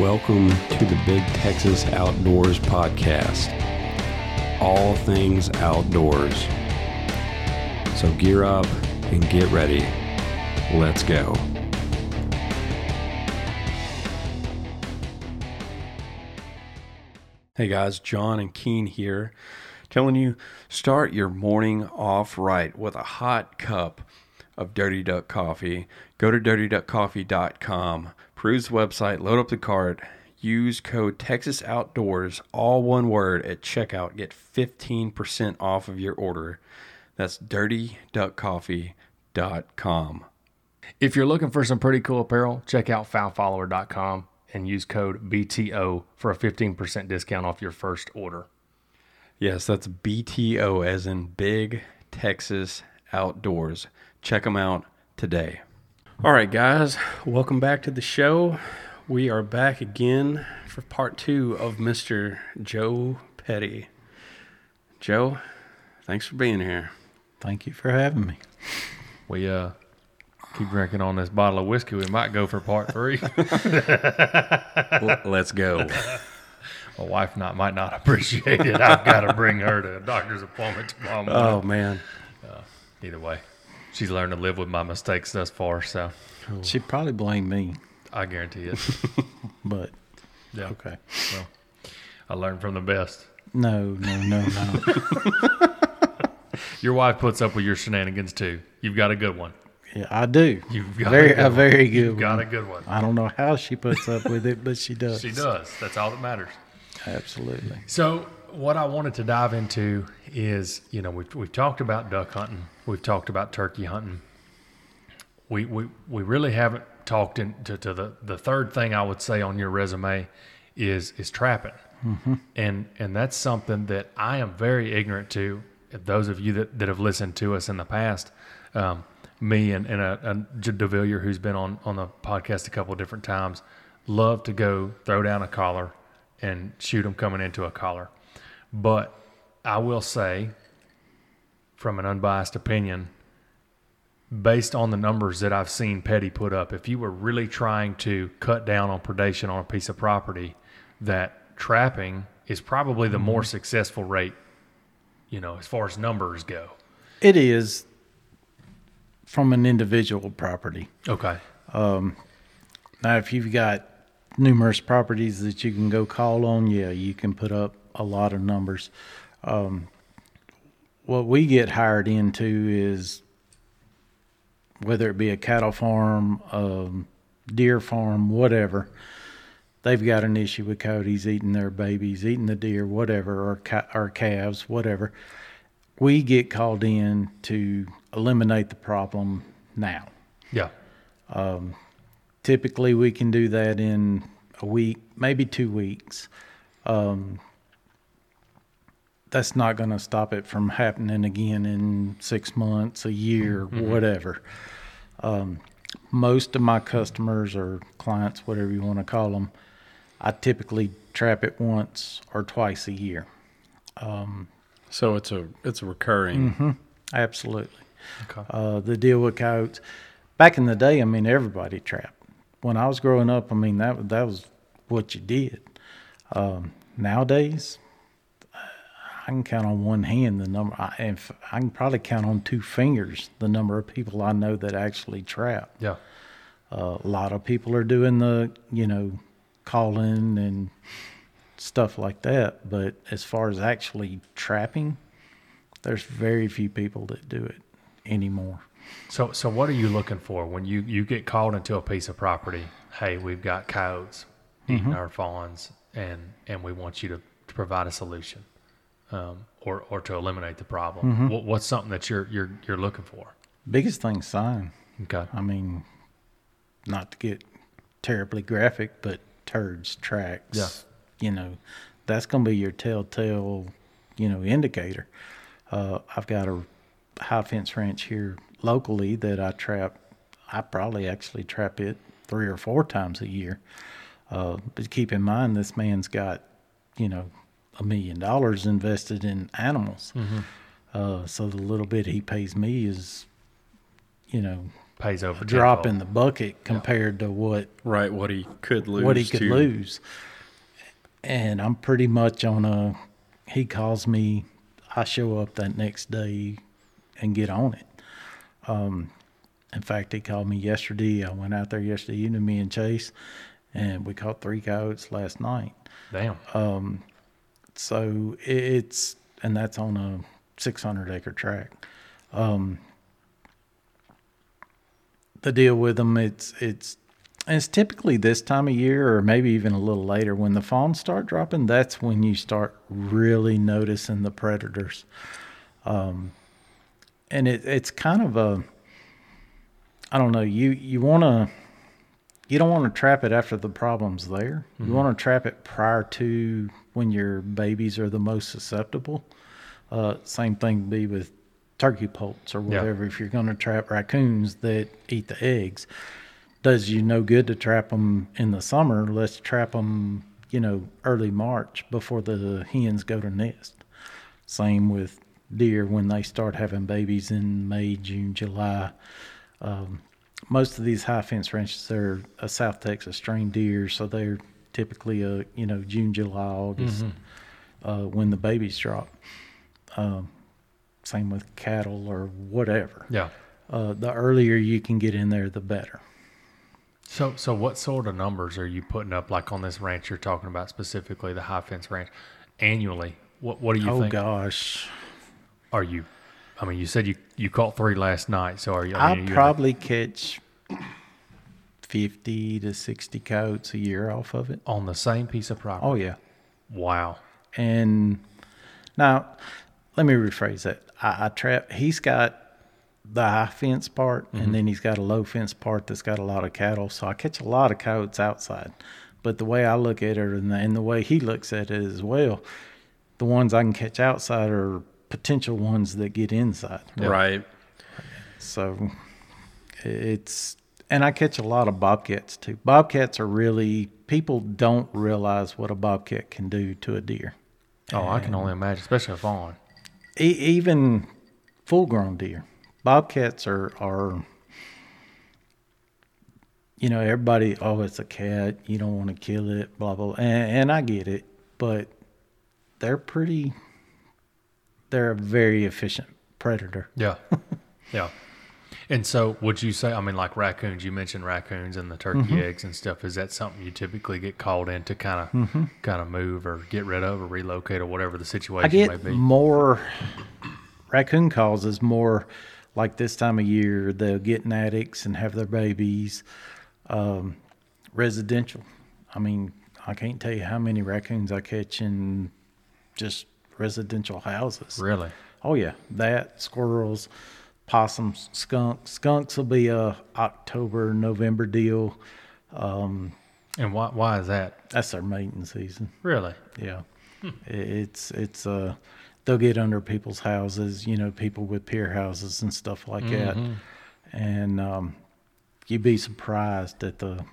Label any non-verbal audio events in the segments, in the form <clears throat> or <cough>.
Welcome to the Big Texas Outdoors Podcast. All things outdoors. So gear up and get ready. Let's go. Hey guys, John and Keen here, telling you start your morning off right with a hot cup of Dirty Duck Coffee. Go to dirtyduckcoffee.com, peruse the website, load up the cart, use code Texas Outdoors, all one word at checkout. Get 15% off of your order. That's dirtyduckcoffee.com. If you're looking for some pretty cool apparel, check out foulfollower.com and use code BTO for a 15% discount off your first order. Yes, that's BTO as in Big Texas Outdoors. Check them out today. All right, guys, welcome back to the show. We are back again for part two of Mr. Joe Peddy. Joe, thanks for being here. Thank you for having me. We uh keep drinking on this bottle of whiskey. We might go for part three. <laughs> L- let's go. My wife not might not appreciate it. I've got to bring her to a doctor's appointment tomorrow morning. Oh, man. Either way, she's learned to live with my mistakes thus far, so She'd probably blame me, I guarantee it. <laughs> but Yeah. okay. Well, I learned from the best. No, no, no, no. <laughs> Your wife puts up with your shenanigans too. You've got a good one. yeah, I do. You've got very, a, good a very good You've got a good one. I don't know how she puts up with it, but she <laughs> does. She does. That's all that matters. Absolutely. So, what I wanted to dive into is, you know, we've, we've talked about duck hunting, we've talked about turkey hunting. We we, we really haven't talked into to the the third thing I would say on your resume is is trapping, and and that's something that I am very ignorant to. Those of you that, that have listened to us in the past, um, me and, and a, a who's been on on the podcast a couple of different times, love to go throw down a caller and shoot them coming into a caller. But I will say, from an unbiased opinion, based on the numbers that I've seen Peddy put up, if you were really trying to cut down on predation on a piece of property, that trapping is probably the more mm-hmm. successful rate, you know, as far as numbers go. It is from an individual property. Okay. Um, now, if you've got numerous properties that you can go call on, yeah, you can put up a lot of numbers. Um, what we get hired into is whether it be a cattle farm, um, deer farm, whatever. They've got an issue with coyotes eating their babies, eating the deer, whatever, or ca- or calves, whatever. We get called in to eliminate the problem now Yeah. typically we can do that in a week, maybe two weeks. Um, that's not going to stop it from happening again in six months, a year, whatever. Um, most of my customers or clients, whatever you want to call them, I typically trap it once or twice a year. So it's a it's a recurring. Absolutely. Okay. uh, the deal with coyotes. Back in the day, I mean, everybody trapped. When I was growing up, I mean, that that was what you did. Um, nowadays, can count on one hand the number. I, if, I can probably count on two fingers the number of people I know that actually trap. Yeah. Uh, a lot of people are doing the, you know, calling and stuff like that. But as far as actually trapping, there's very few people that do it anymore. So, so what are you looking for when you, you get called into a piece of property? Hey, we've got coyotes eating our fawns, and and we want you to, to provide a solution, um, or or to eliminate the problem. What, what's something that you're you're you're looking for? Biggest thing, sign. Okay. I mean, not to get terribly graphic, but turds, tracks. Yeah. You know, that's going to be your telltale, you know, indicator. Uh, I've got a high fence ranch here locally that I trap. I probably actually trap it three or four times a year. Uh, but keep in mind, this man's got, you know, a million dollars invested in animals. Uh, so the little bit he pays me is, you know, pays over drop in the bucket compared to what Right, what he could lose. what he could lose. And I'm pretty much on a. He calls me. I show up that next day and get on it. Um, in fact, he called me yesterday. I went out there yesterday you evening, me and Chase, and we caught three coyotes last night. Damn. So it's and that's on a 600 acre tract. Um, the deal with them, it's it's it's typically this time of year, or maybe even a little later, when the fawns start dropping. That's when you start really noticing the predators. Um, and it it's kind of a I don't know. You you want to you don't want to trap it after the problem's there. You want to trap it prior to when your babies are the most susceptible. Uh, same thing be with turkey poults or Yeah. whatever. If you're going to trap raccoons that eat the eggs, does you no good to trap them in the summer. Let's trap them, you know, early March before the hens go to nest. Same with deer when they start having babies in May, June, July. Um, most of these high fence ranches are a South Texas strain deer, so they're typically a you know June, July, August uh, when the babies drop. Um, same with cattle or whatever. Yeah. Uh, the earlier you can get in there, the better. So, so what sort of numbers are you putting up, like on this ranch you're talking about specifically, the high fence ranch, annually? What What do you oh think? gosh, Are you? I mean, you said you you caught three last night. So are you? I I mean, you- probably catch fifty to sixty coats a year off of it. on the same piece of property. Oh yeah. Wow. And now, let me rephrase that. I, I trap. He's got the high fence part, and mm-hmm. then he's got a low fence part that's got a lot of cattle. So I catch a lot of coats outside. But the way I look at it, and the, and the way he looks at it as well, the ones I can catch outside are potential ones that get inside. Right. So it's and I catch a lot of bobcats too. Bobcats are really people don't realize what a bobcat can do to a deer. Oh, I can only imagine, especially a fawn. E- even full grown deer. Bobcats are are you know everybody oh it's a cat you don't want to kill it blah blah and, and I get it but they're pretty they're a very efficient predator. Yeah. <laughs> yeah. And so, would you say? I mean, like raccoons. You mentioned raccoons and the turkey Mm-hmm. eggs and stuff. Is that something you typically get called in to kind of, kind of move or get rid of or relocate or whatever the situation I may be? more raccoon calls is more like this time of year they'll get in attics and have their babies. Um, residential. I mean, I can't tell you how many raccoons I catch in just residential houses. Really? Oh yeah, that squirrels, possums, skunks. Skunks will be a October November deal. Um, And why? Why is that? that's their mating season. Really? Yeah, I- it's it's uh they'll get under people's houses, you know, people with pier houses and stuff like that, and um, you'd be surprised at the.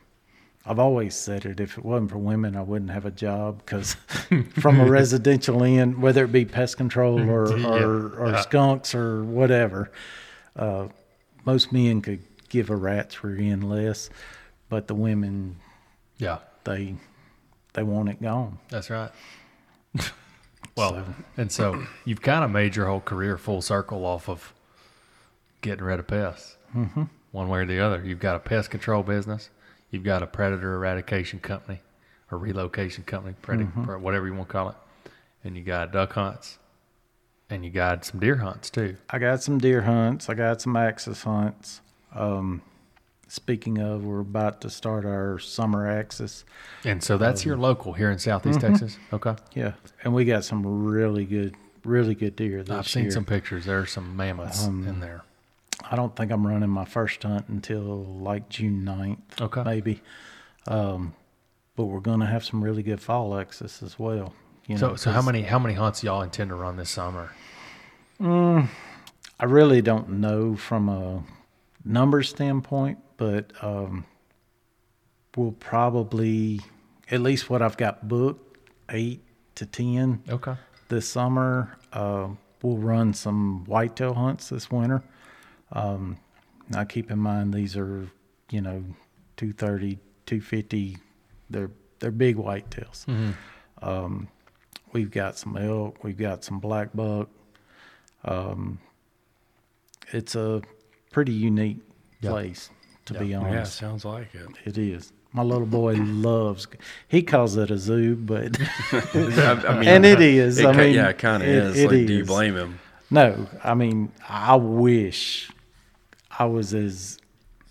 I've always said it. If it wasn't for women, I wouldn't have a job because <laughs> from a <laughs> residential end, whether it be pest control or <laughs> Yeah. or, or Yeah. skunks or whatever, uh, most men could give a rat's rear end less, but the women Yeah. they they want it gone. That's right. well, So- and so you've kind of made your whole career full circle off of getting rid of pests, mm-hmm. one way or the other. You've got a pest control business, you've got a predator eradication company or relocation company, pred- or whatever you want to call it, and you got duck hunts, and you got some deer hunts too. I got some deer hunts. I got some axis hunts. Um, speaking of, we're about to start our summer axis. And so that's your local here in Southeast Texas. Okay, Yeah, and we got some really good, really good deer this I've seen year. some pictures. There are some mammoths Um, in there. I don't think I'm running my first hunt until like June 9th, Okay. maybe. Um, but we're gonna have some really good fall axis as well. You So, know, so how many how many hunts y'all intend to run this summer? I really don't know from a number standpoint, but um, we'll probably, at least what I've got booked, eight to ten Okay. this summer. Uh, we'll run some whitetail hunts this winter. Um, now keep in mind these are, you know, 230, 250. They're they're big whitetails. Um, we've got some elk. We've got some black buck. Um, it's a pretty unique Yeah. place, to be honest. Yeah, sounds like it. It is. My little boy loves. He calls it a zoo, but <laughs> I, mean, and it is. It I mean, yeah, it kind of is. it like, do you blame him? no. I mean, I wish I was as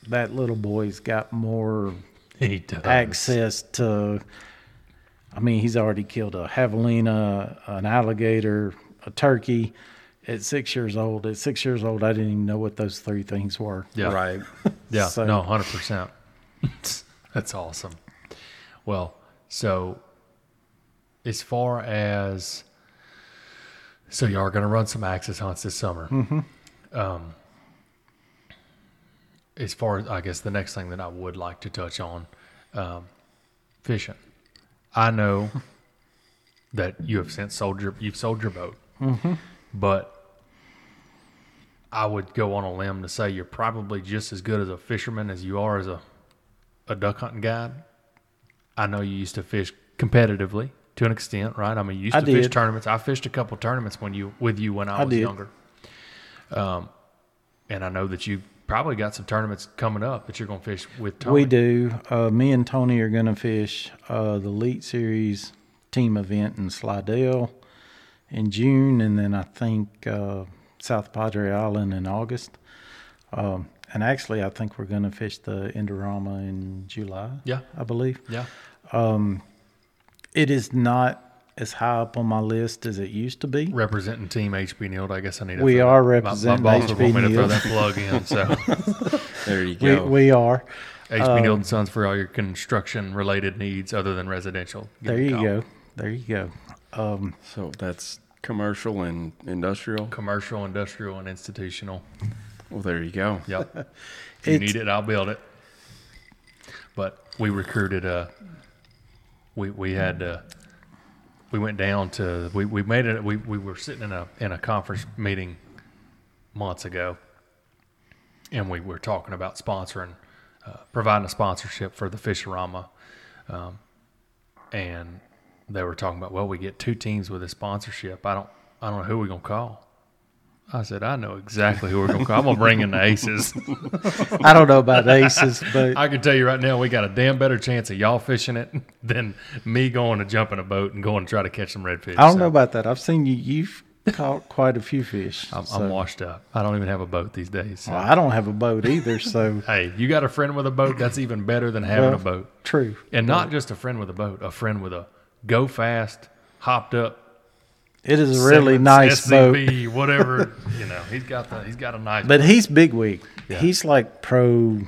that little boy's got more <laughs> He does. access to. I mean, he's already killed a javelina, an alligator, a turkey. At six years old, at six years old, I didn't even know what those three things were. Yeah. Right. <laughs> Yeah, So- no, hundred percent. <laughs> That's awesome. Well, so as far as so y'all are going to run some axis hunts this summer. Mm-hmm. Um, as far as I guess the next thing that I would like to touch on, um, fishing. I know <laughs> that you have since sold your you've sold your boat, but I would go on a limb to say you're probably just as good as a fisherman as you are as a, a duck hunting guide. I know you used to fish competitively to an extent, right? I mean, you used I to fish tournaments. I fished a couple tournaments when you with you when I, I was did. younger. Um, and I know that you probably got some tournaments coming up that you're going to fish with Tony. We do. Uh, me and Tony are going to fish uh, the Elite Series team event in Slidell in June, and then I think uh, South Padre Island in August. Um, and actually, I think we're going to fish the Indorama in July. Yeah. I believe Yeah. it is not as high up on my list as it used to be. Representing Team HB Neild, I guess I need to. We throw are that- my- representing My, boss would want me to throw that plug in. So <laughs> There you go. we are. HB Neild and Sons for all your construction related needs other than residential. Give There you call. go. There you go. Um, so that's commercial and industrial. Commercial, industrial, and institutional. Well, there you go. Yep. <laughs> if you need it, I'll build it. But we recruited uh we we had uh we went down to we, we made it we, we were sitting in a in a conference meeting months ago and we were talking about sponsoring uh, providing a sponsorship for the Fisherama um, and they were talking about well we get two teams with a sponsorship. I don't I don't know who we're gonna call I said I know exactly who we're gonna call I'm gonna bring in the aces I don't know about aces, but I can tell you right now, we got a damn better chance of y'all fishing it than me going to jump in a boat and going to try to catch some redfish. I don't So, know about that. I've seen you. You've caught quite a few fish. I'm, so- I'm washed up. I don't even have a boat these days. so- Well, I don't have a boat either, so <laughs> Hey, you got a friend with a boat? That's even better than having a boat. true. And not just a friend with a boat, a friend with a go fast, hopped up. It is a really nice boat. <laughs> Whatever. you know, he's got the he's got a nice. But he's big wig. Yeah. He's like pro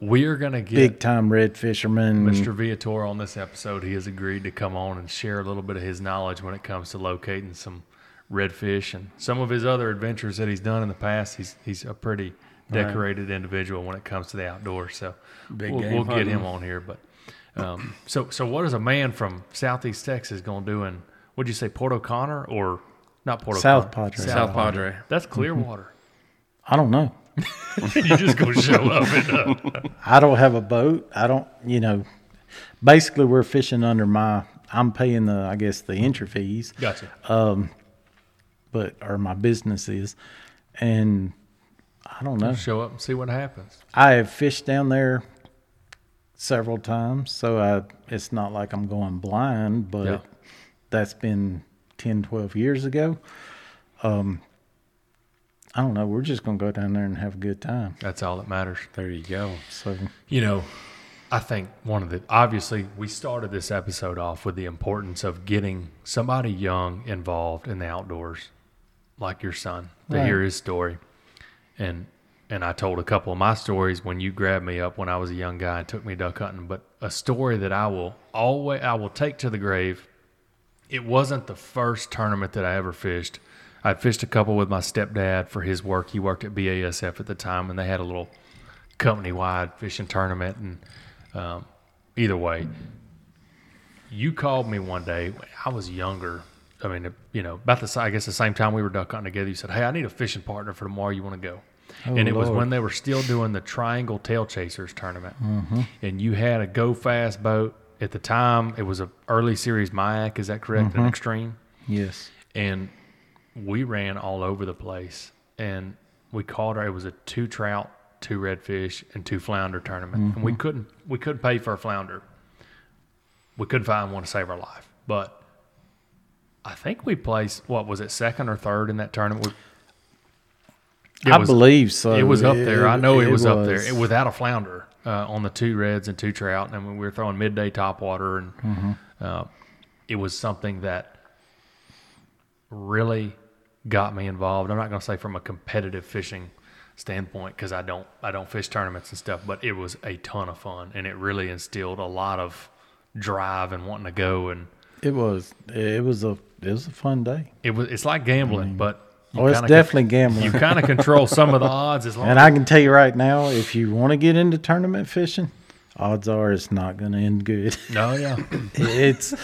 we're gonna get big time red fisherman. Mr. Viator on this episode, he has agreed to come on and share a little bit of his knowledge when it comes to locating some redfish and some of his other adventures that he's done in the past. He's he's a pretty decorated individual when it comes to the outdoors. So Big we'll, we'll get him on here. But um, so so what is a man from Southeast Texas going to do in? What'd you say, Port O'Connor or not Port South O'Connor? Padre. South Padre. That's Clearwater. I don't know. <laughs> you just go show up and uh, <laughs> I don't have a boat. I don't, you know, basically we're fishing under my, I'm paying the, I guess, the entry fees, gotcha. Um, but, or my business is. And I don't know. Show up and see what happens. I have fished down there several times, so I, it's not like I'm going blind, but Yeah. That's been 10, 12 years ago. Um, I don't know. We're just going to go down there and have a good time. That's all that matters. There you go. So, You know, I think one of the obviously we started this episode off with the importance of getting somebody young involved in the outdoors, like your son, to Right. hear his story. And and I told a couple of my stories when you grabbed me up when I was a young guy and took me duck hunting. But a story that I will always I will take to the grave. It wasn't the first tournament that I ever fished. I'd fished a couple with my stepdad for his work. He worked at BASF at the time, and they had a little company wide fishing tournament. And um, either way, you called me one day. I was younger. I mean, you know, about the I guess the same time we were duck hunting together. You said, "Hey, I need a fishing partner for tomorrow. You want to go?" Oh, and it was when they were still doing the Triangle Tail Chasers tournament, and you had a go fast boat at the time. It was a early series Majek, is that correct? An mm-hmm. extreme, Yes. and we ran all over the place, and we caught her. It was a two trout, two redfish, and two flounder tournament, and we mm-hmm. couldn't we couldn't pay for a flounder. We couldn't find one to save our life, but I think we placed what was it second or third in that tournament. We, It I was- believe so. it was up there. I know it, was, up there it, without a flounder uh, on the two reds and two trout. And we were throwing midday topwater, and Mm-hmm. uh, it was something that really got me involved. I'm not going to say from a competitive fishing standpoint because I don't I don't fish tournaments and stuff, but it was a ton of fun, and it really instilled a lot of drive and wanting to go. And It was. It was a. It was a fun day. it was it's like gambling, but you Oh, it's definitely gambling. you kind of control some of the <laughs> odds as long And I can tell you right now, if you want to get into tournament fishing, odds are it's not going to end good. No, yeah. <laughs> it's.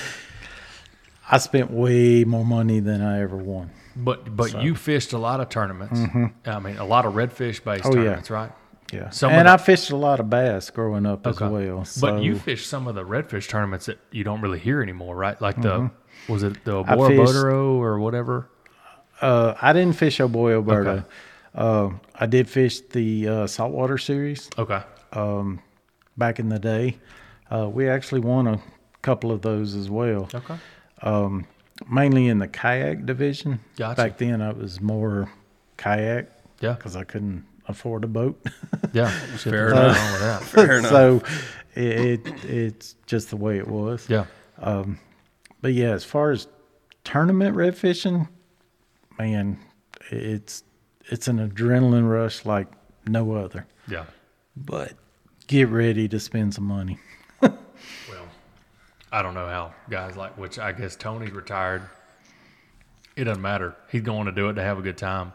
I spent way more money than I ever won. But but you fished a lot of tournaments. I mean, a lot of redfish based Mm-hmm. Oh, yeah. tournaments, right? Yeah, Some and the- I fished a lot of bass growing up as well. So but you fished some of the redfish tournaments that you don't really hear anymore, right? Like the Mm-hmm. was it the Bora fished- or whatever? Uh, I didn't fish Oboy Alberta. Okay. Uh, I did fish the uh, saltwater series Okay. back in the day. Uh, we actually won a couple of those as well. Okay. mainly in the kayak division. Gotcha. Back then, I was more kayak Yeah. because I couldn't afford a boat. <laughs> Yeah. Fair enough. wrong with that. Fair <laughs> enough. so it, it it's just the way it was. Yeah. Um, But yeah, as far as tournament red fishing, man, it's it's an adrenaline rush like no other. Yeah. But get ready to spend some money. <laughs> Well, I don't know how guys like which I guess Tony's retired. It doesn't matter. He's going to do it to have a good time.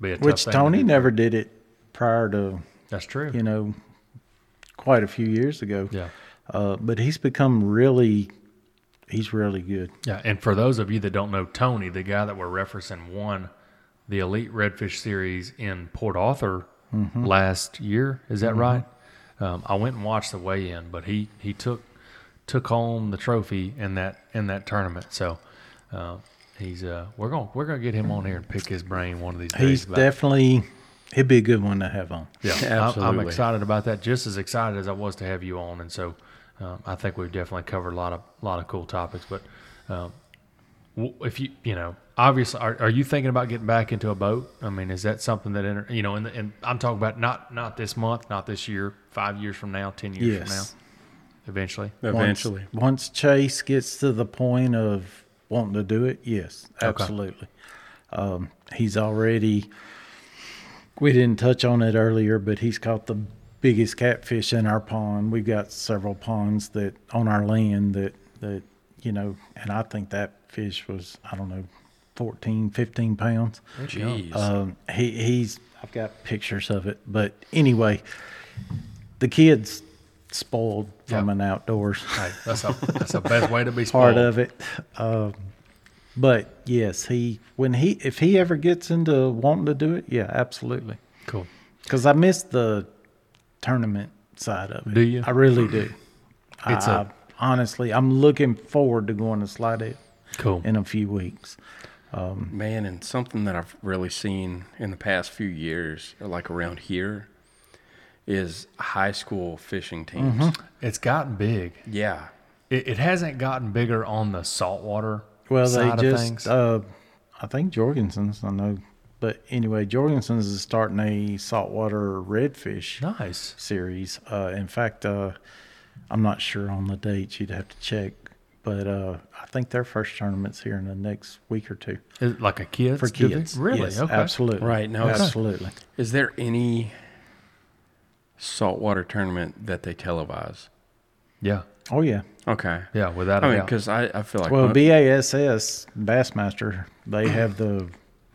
Be a Which to Tony do. never did it prior to That's true. you know quite a few years ago. Yeah. Uh, but he's become really, he's really good. Yeah, and for those of you that don't know Tony, the guy that we're referencing won the Elite Redfish Series in Port Arthur last year. Is that right? Um, I went and watched the weigh-in, but he he took took home the trophy in that in that tournament. So uh, he's uh, we're gonna we're gonna get him on here and pick his brain one of these days. He's about- definitely, he'd be a good one to have on. yeah, I- I'm excited about that. Just as excited as I was to have you on, and so um, I think we've definitely covered a lot of lot of cool topics. But um, if you you know, obviously, are, are you thinking about getting back into a boat? I mean, is that something that enter, you know? And, and I'm talking about not not this month, not this year, five years from now, ten years from now, eventually. Eventually. Once, once Chase gets to the point of wanting to do it, yes, absolutely. Um, he's already, we didn't touch on it earlier, but he's caught the biggest catfish in our pond. We've got several ponds that on our land that, that, you know, and I think that fish was, I don't know, 14, 15 pounds. Jeez. Um, he he's I've got pictures of it, but anyway, the kids spoiled from Yeah. an outdoors Hey, that's a that's the best way to be <laughs> spoiled. part of it. Um, but yes, he when he if he ever gets into wanting to do it, yeah, absolutely. Cool. Because I missed the tournament side of it. Do you? I really do. <clears throat> It's I, a- honestly, I'm looking forward to going to Slidell Cool. in a few weeks. Man, and something that I've really seen in the past few years, like around here, is high school fishing teams. It's gotten big. Yeah. It, it hasn't gotten bigger on the saltwater Well, they side of just, things. uh, I think Jorgensen's, I know, but anyway, Jorgensen's is starting a saltwater redfish nice. series. Uh, in fact, uh, I'm not sure on the dates. You'd have to check, but uh, I think their first tournament's here in the next week or two Is it like a kids for divi- kids. Really? Yes, okay. absolutely. Right, now it's- absolutely. Is there any saltwater tournament that they televise? Yeah. Oh yeah. Okay. Yeah. Without a I mean, doubt. because I, I feel like Well, mo- BASS Bassmaster, they have the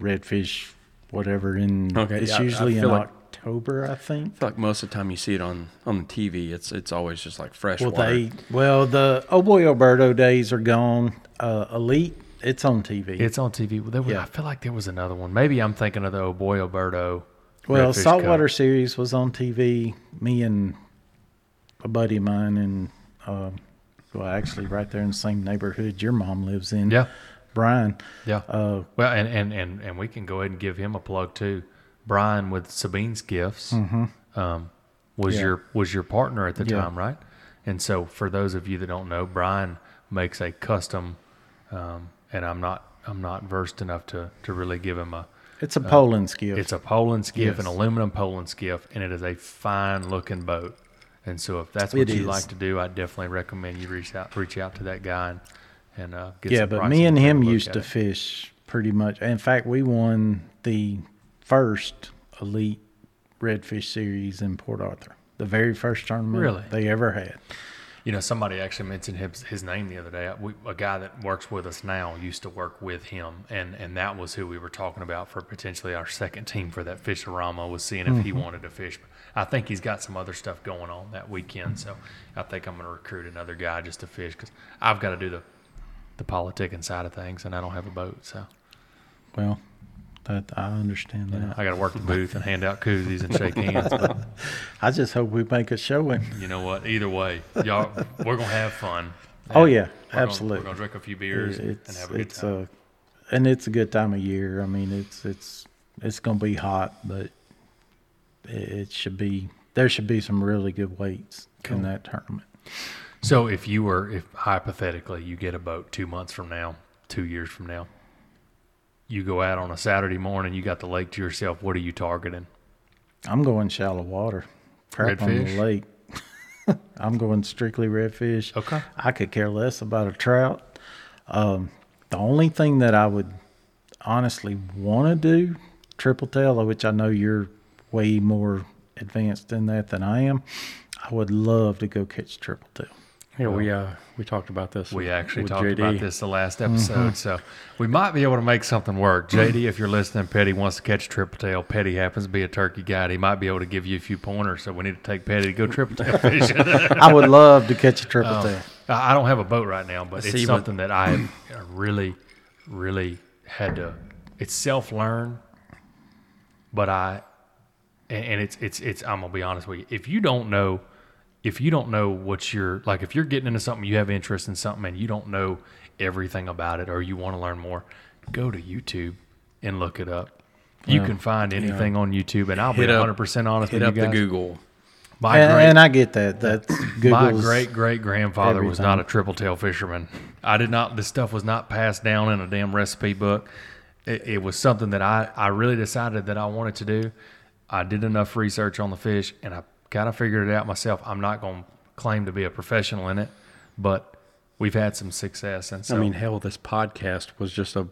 redfish, whatever. In Okay, it's yeah, I- I usually in like- October, I think. I feel like most of the time you see it on on the TV, it's it's always just like fresh Well, water. they well the Oh Boy Oberto days are gone. Uh, Elite, it's on TV. It's on TV. There was, Yeah. I feel like there was another one. Maybe I'm thinking of the Oh Boy Oberto Well, Redfish Saltwater Cup. Series was on TV. Me and a buddy of mine, and uh, well, actually, right there in the same neighborhood your mom lives in. Yeah, Brian. yeah. Uh, Well, and, and, and, and we can go ahead and give him a plug too. Brian with Sabine Skiffs um, was Mm-hmm. Yeah. your was your partner at the Yeah. time, right? And so, for those of you that don't know, Brian makes a custom, um, and I'm not I'm not versed enough to to really give him a. it's a poling skiff. It's a poling skiff, an aluminum poling skiff, and it is a fine looking boat. And so, if that's what It you is. like to do, I definitely recommend you reach out reach out to that guy and, and uh, get yeah, but me and him used to it. fish pretty much. In fact, we won the first elite redfish series in Port Arthur. The very first tournament Really? they ever had. You know, somebody actually mentioned his, his name the other day. We, a guy that works with us now used to work with him, and, and that was who we were talking about for potentially our second team for that Fisherama was seeing if he Mm-hmm. wanted to fish. I think he's got some other stuff going on that weekend, so I think I'm going to recruit another guy just to fish because I've got to do the the politicking side of things, and I don't have a boat, so Well, that I understand that. I got to work the booth and hand out koozies and shake hands. But <laughs> I just hope we make a showing. you know what? Either way, y'all, we're gonna have fun. Oh yeah, we're gonna- absolutely. we're gonna drink a few beers and it's have a good time. uh, and it's a good time of year. I mean, it's it's it's gonna be hot, but it, it should be there should be some really good weights Cool. in that tournament. So if you were, if hypothetically you get a boat two months from now, two years from now, you go out on a Saturday morning, you got the lake to yourself. What are you targeting? I'm going shallow water, crap on Redfish? the lake. <laughs> I'm going strictly redfish. Okay. I could care less about a trout. Um, the only thing that I would honestly want to do, triple tail, which I know you're way more advanced in that than I am. I would love to go catch triple tail. Yeah, we uh we talked about this. We actually with talked JD. about this the last episode, so we might be able to make something work. JD, if you're listening, Peddy wants to catch triple tail. Peddy happens to be a turkey guide. He might be able to give you a few pointers. So we need to take Peddy to go triple tail fishing. <laughs> I would love to catch a triple Oh, tail. I I don't have a boat right now, but See, it's but- something that I really, really had to. It's self learn, but I, and, and it's it's it's. I'm gonna be honest with you. If you don't know, if you don't know what you're like, if you're getting into something, you have interest in something, and you don't know everything about it, or you want to learn more, go to YouTube and look it up. You Yeah. can find anything on YouTube, and I'll be Hit up- 100 percent honest Hit with up you the guys. Google. My And, great- and I get that. That's <coughs> my Google's. great great grandfather was not a triple tail fisherman. I did not. This stuff was not passed down in a damn recipe book. It, it was something that I I really decided that I wanted to do. I did enough research on the fish, and I kind of figured it out myself. I'm not going to claim to be a professional in it, but we've had some success. And so I mean, hell, this podcast was just a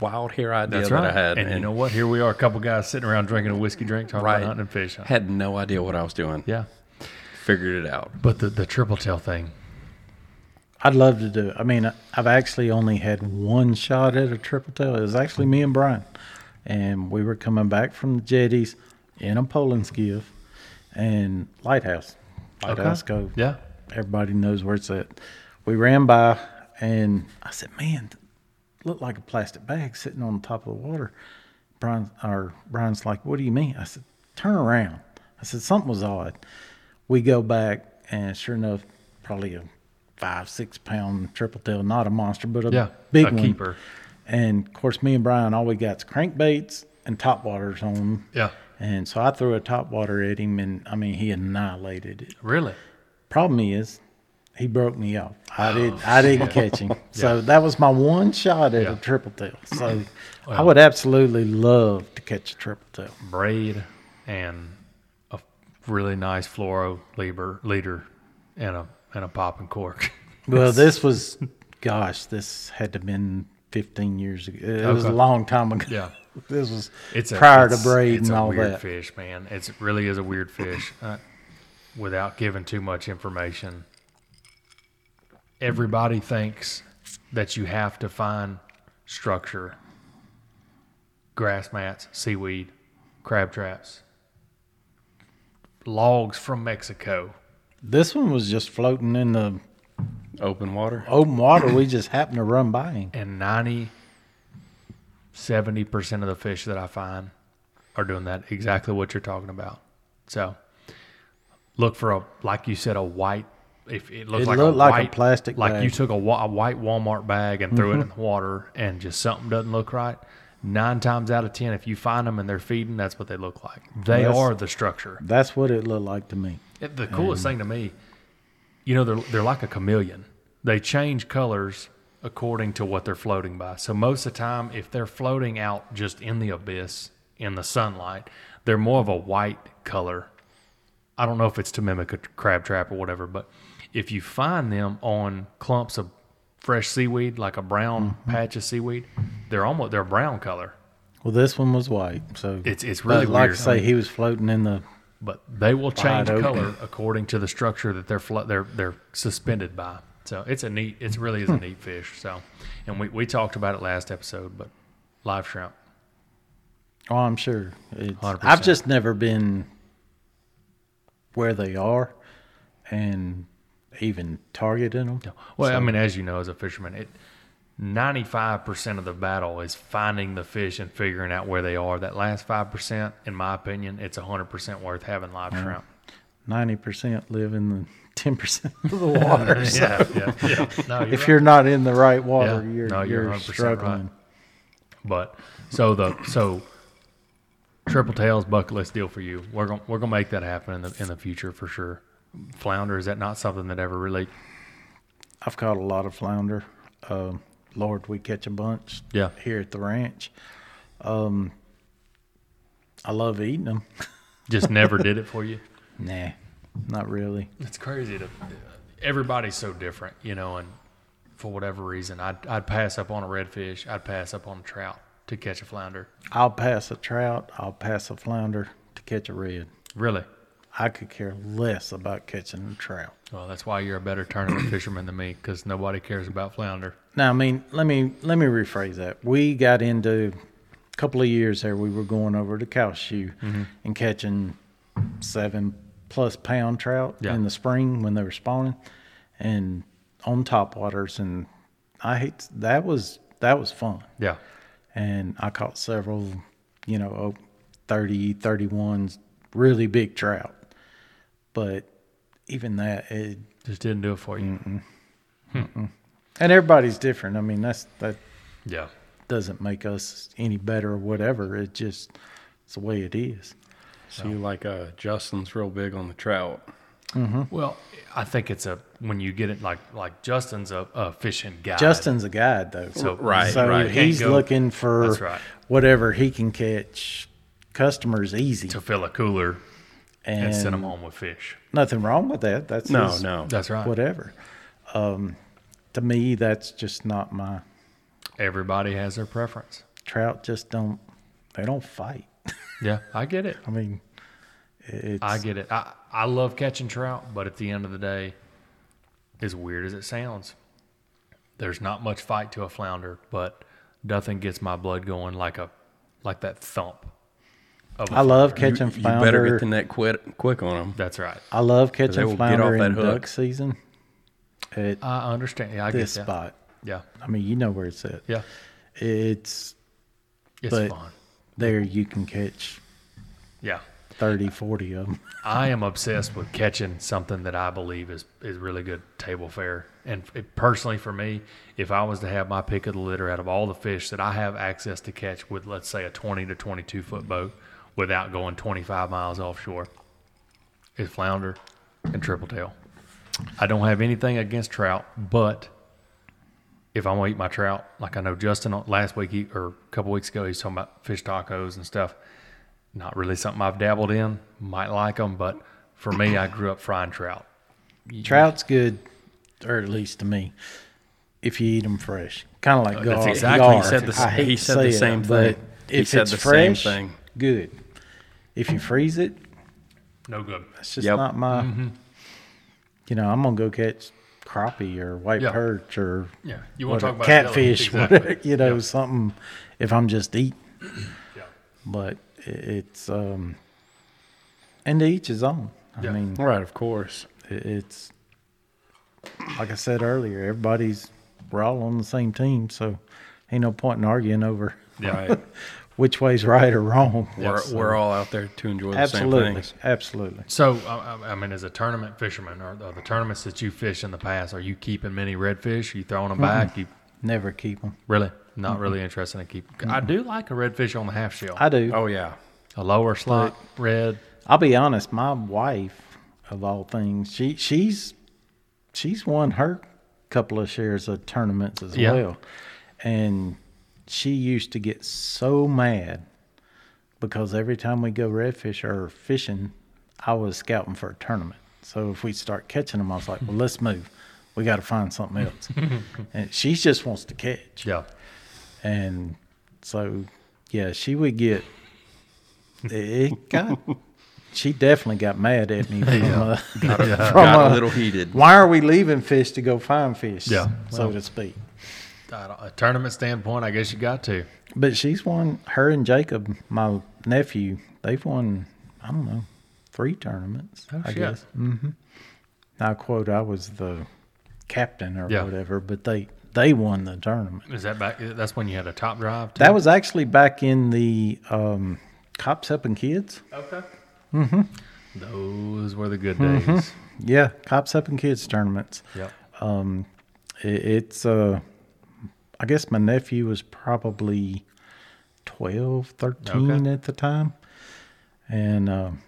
wild hair idea that's that. I had, and, you know what? Here we are, a couple guys sitting around drinking a whiskey drink, talking right, about hunting and fishing. had no idea what I was doing. Yeah, Figured it out. but the the triple tail thing. I'd love to do. it. I mean, I've actually only had one shot at a triple tail. It was actually me and Brian, and we were coming back from the jetties in a poling skiff and Lighthouse, Lighthouse Cove. Yeah, Everybody knows where it's at. We ran by, and I said, "Man, looked like a plastic bag sitting on the top of the water." Brian, or Brian's like, "What do you mean?" I said, "Turn around." I said something was odd. We go back, and sure enough, probably a five, six pound triple tail, not a monster, but a yeah, big a one. keeper. And of course, me and Brian, all we got is crankbaits and top waters on them. Yeah, And so I threw a top water at him, and I mean, he annihilated it. really. Problem is, he broke me off. I oh, did. I didn't catch him. <laughs> So that was my one shot at Yeah. a triple tail. So I Well- would absolutely love to catch a triple tail. braid and a really nice fluoro leader, leader and a and a popping cork. <laughs> Well, this was, gosh, this had to have been 15 years ago. It was a Okay. long time ago. Yeah. This was It's a, prior to it's- braid it's and a all weird that. fish, man. It really is a weird fish. Uh, without giving too much information, everybody thinks that you have to find structure, grass mats, seaweed, crab traps, logs from Mexico. This one was just floating in the Open water. open water. we just happened to run by him. and 90 70% of the fish that I find are doing that exactly what you're talking about. So look for a like you said a white. If it looks It like looked a like a plastic like bag. you took a, a white Walmart bag and threw Mm-hmm. it in the water, and just something doesn't look right. Nine times out of ten, if you find them and they're feeding, that's what they look like. They That's- are the structure. That's what it looked like to me. It- the coolest thing to me, you know, they're they're like a chameleon. They change colors according to what they're floating by. So most of the time, if they're floating out just in the abyss in the sunlight, they're more of a white color. I don't know if it's to mimic a crab trap or whatever, but if you find them on clumps of fresh seaweed, like a brown mm-hmm. patch of seaweed, they're almost they're brown color. Well, this one was white, so It's it's really like weird. I say, he was floating in the. but they will change color according to the structure that they're flo- they're they're suspended by. So it's a neat. It really is a hmm. neat fish. So, and we we talked about it last episode, but live shrimp. Oh, I'm sure. It's, 100%. I've just never been where they are, and even targeting them. Well, I mean, as you know, as a fisherman, it ninety five percent of the battle is finding the fish and figuring out where they are. That last five percent, in my opinion, it's hundred percent worth having live hmm. shrimp. Ninety percent live in the ten percent of the <laughs> water. so yeah, yeah, yeah. No, you're <laughs> if right. you're not in the right water, Yeah. you're No, you're you're, 100% right. struggling. But so the so triple tails bucket list deal for you. We're gonna we're gonna make that happen in the in the future for sure. Flounder is that not something that ever really? I've caught a lot of flounder. Um, Lord, we catch a bunch Yeah. here at the ranch. Um, I love eating them. Just never did it <laughs> for you. Nah, not really. It's crazy to everybody's so different, you know, and for whatever reason, I'd I'd pass up on a redfish, I'd pass up on a trout to catch a flounder. I'll pass a trout. I'll pass a flounder to catch a red. Really? I could care less about catching a trout. Well, that's why you're a better tournament <coughs> fisherman than me, because nobody cares about flounder. Now, I mean, let me let me rephrase that. We got into a couple of years there. We were going over to Calhoun Mm-hmm. and catching seven plus pound trout Yeah. in the spring when they were spawning, and on top waters. And I hate that was that was fun. Yeah. And I caught several, you know, oh, 30, 31s, really big trout. But even that, it, Just didn't do it for you. Hmm. and everybody's different. I mean, that's that Yeah. doesn't make us any better or whatever. It just it's the way it is. See, like uh, Justin's real big on the trout. Well, I think it's a when you get it like like Justin's a, a fishing guy. Justin's a guide though, So- Right, so right. he's go- looking for That's right. whatever he can catch. Customers easy, to fill a cooler and, and, send them home with fish. nothing wrong with that. That's No, his- no. That's right. whatever. Um, to me, that's just not my Everybody has their preference. trout. Just don't they don't fight. <laughs> Yeah, I get it. I mean, it's I get it. I, I love catching trout, but at the end of the day, as weird as it sounds, there's not much fight to a flounder, but nothing gets my blood going like a like that thump. Of a I love flounder. catching You flounder. better get the net quick, quick on them. That's right. I love they catching will get flounder off that in hook. duck season. At I understand. Yeah, I this get that. spot, Yeah, I mean, you know where it's at. yeah, It's it's But- fun. There. You can catch Yeah. 30, 40 of them. <laughs> I am obsessed with catching something that I believe is is really good table fare. And it, personally, for me, if I was to have my pick of the litter out of all the fish that I have access to catch with, let's say, a 20 to 22 foot boat without going 25 miles offshore, is flounder and triple tail. I don't have anything against trout, but if I'm gonna eat my trout, like I know Justin last week he, or a couple weeks ago, he's talking about fish tacos and stuff. Not really something I've dabbled in. Might like them, but for me, I grew up frying trout. Trout's good, or at least to me, if you eat them fresh. Kind of like Uh, that's gar. exactly- he said the- he said the say it, same but thing. He If said it's the same fresh, thing. good. If you freeze it, No good. That's just Yep. not my. You know, I'm gonna go catch crappie or white Yeah. perch or Yeah, you want to talk about catfish, Exactly. whatever, <laughs> you know, Yeah. something. If I'm just eating, Yeah. but it's um, and to each his own. I Yeah. mean, Right, of course. it's like I said earlier, everybody's we're all on the same team, so ain't no point in arguing over <laughs> Right. Which way's right or wrong. we're, we're all out there to enjoy the absolutely, same things. absolutely. So, I, I- I mean, as a tournament fisherman, or the, the tournaments that you fish in the past, are you keeping many redfish? Are you throwing them back? You Never keep them. really not really interested in keep. I do like a redfish on the half shell, I do. Oh yeah. a lower slot red. I'll be honest. My wife, of all things, she she's she's won her couple of shares of tournaments as Yeah. well, and she used to get so mad because every time we go redfish or fishing, I was scouting for a tournament. So if we start catching them, I was like, "Well, let's move. We got to find something else." <laughs> and she just wants to catch. Yeah, And so, yeah, she would get. It got. She definitely got mad at me from, uh, <laughs> from Got uh, a little heated. why are we leaving fish to go find fish? Yeah. so Well. to speak. A tournament standpoint, I guess you got to. But she's won. Her and Jacob, my nephew, they've won. I don't know, three tournaments. Oh, I shit. guess. hmm I quote, I was the captain or Yeah. whatever, but they they won the tournament. Is that back? That's when you had a top drive. Too? That was actually back in the um, cops helping kids. okay. Mm-hmm. Those were the good days. Yeah, cops helping kids tournaments. Yep. It, it's uh, I guess my nephew was probably 12, 13 Okay. at the time, and um,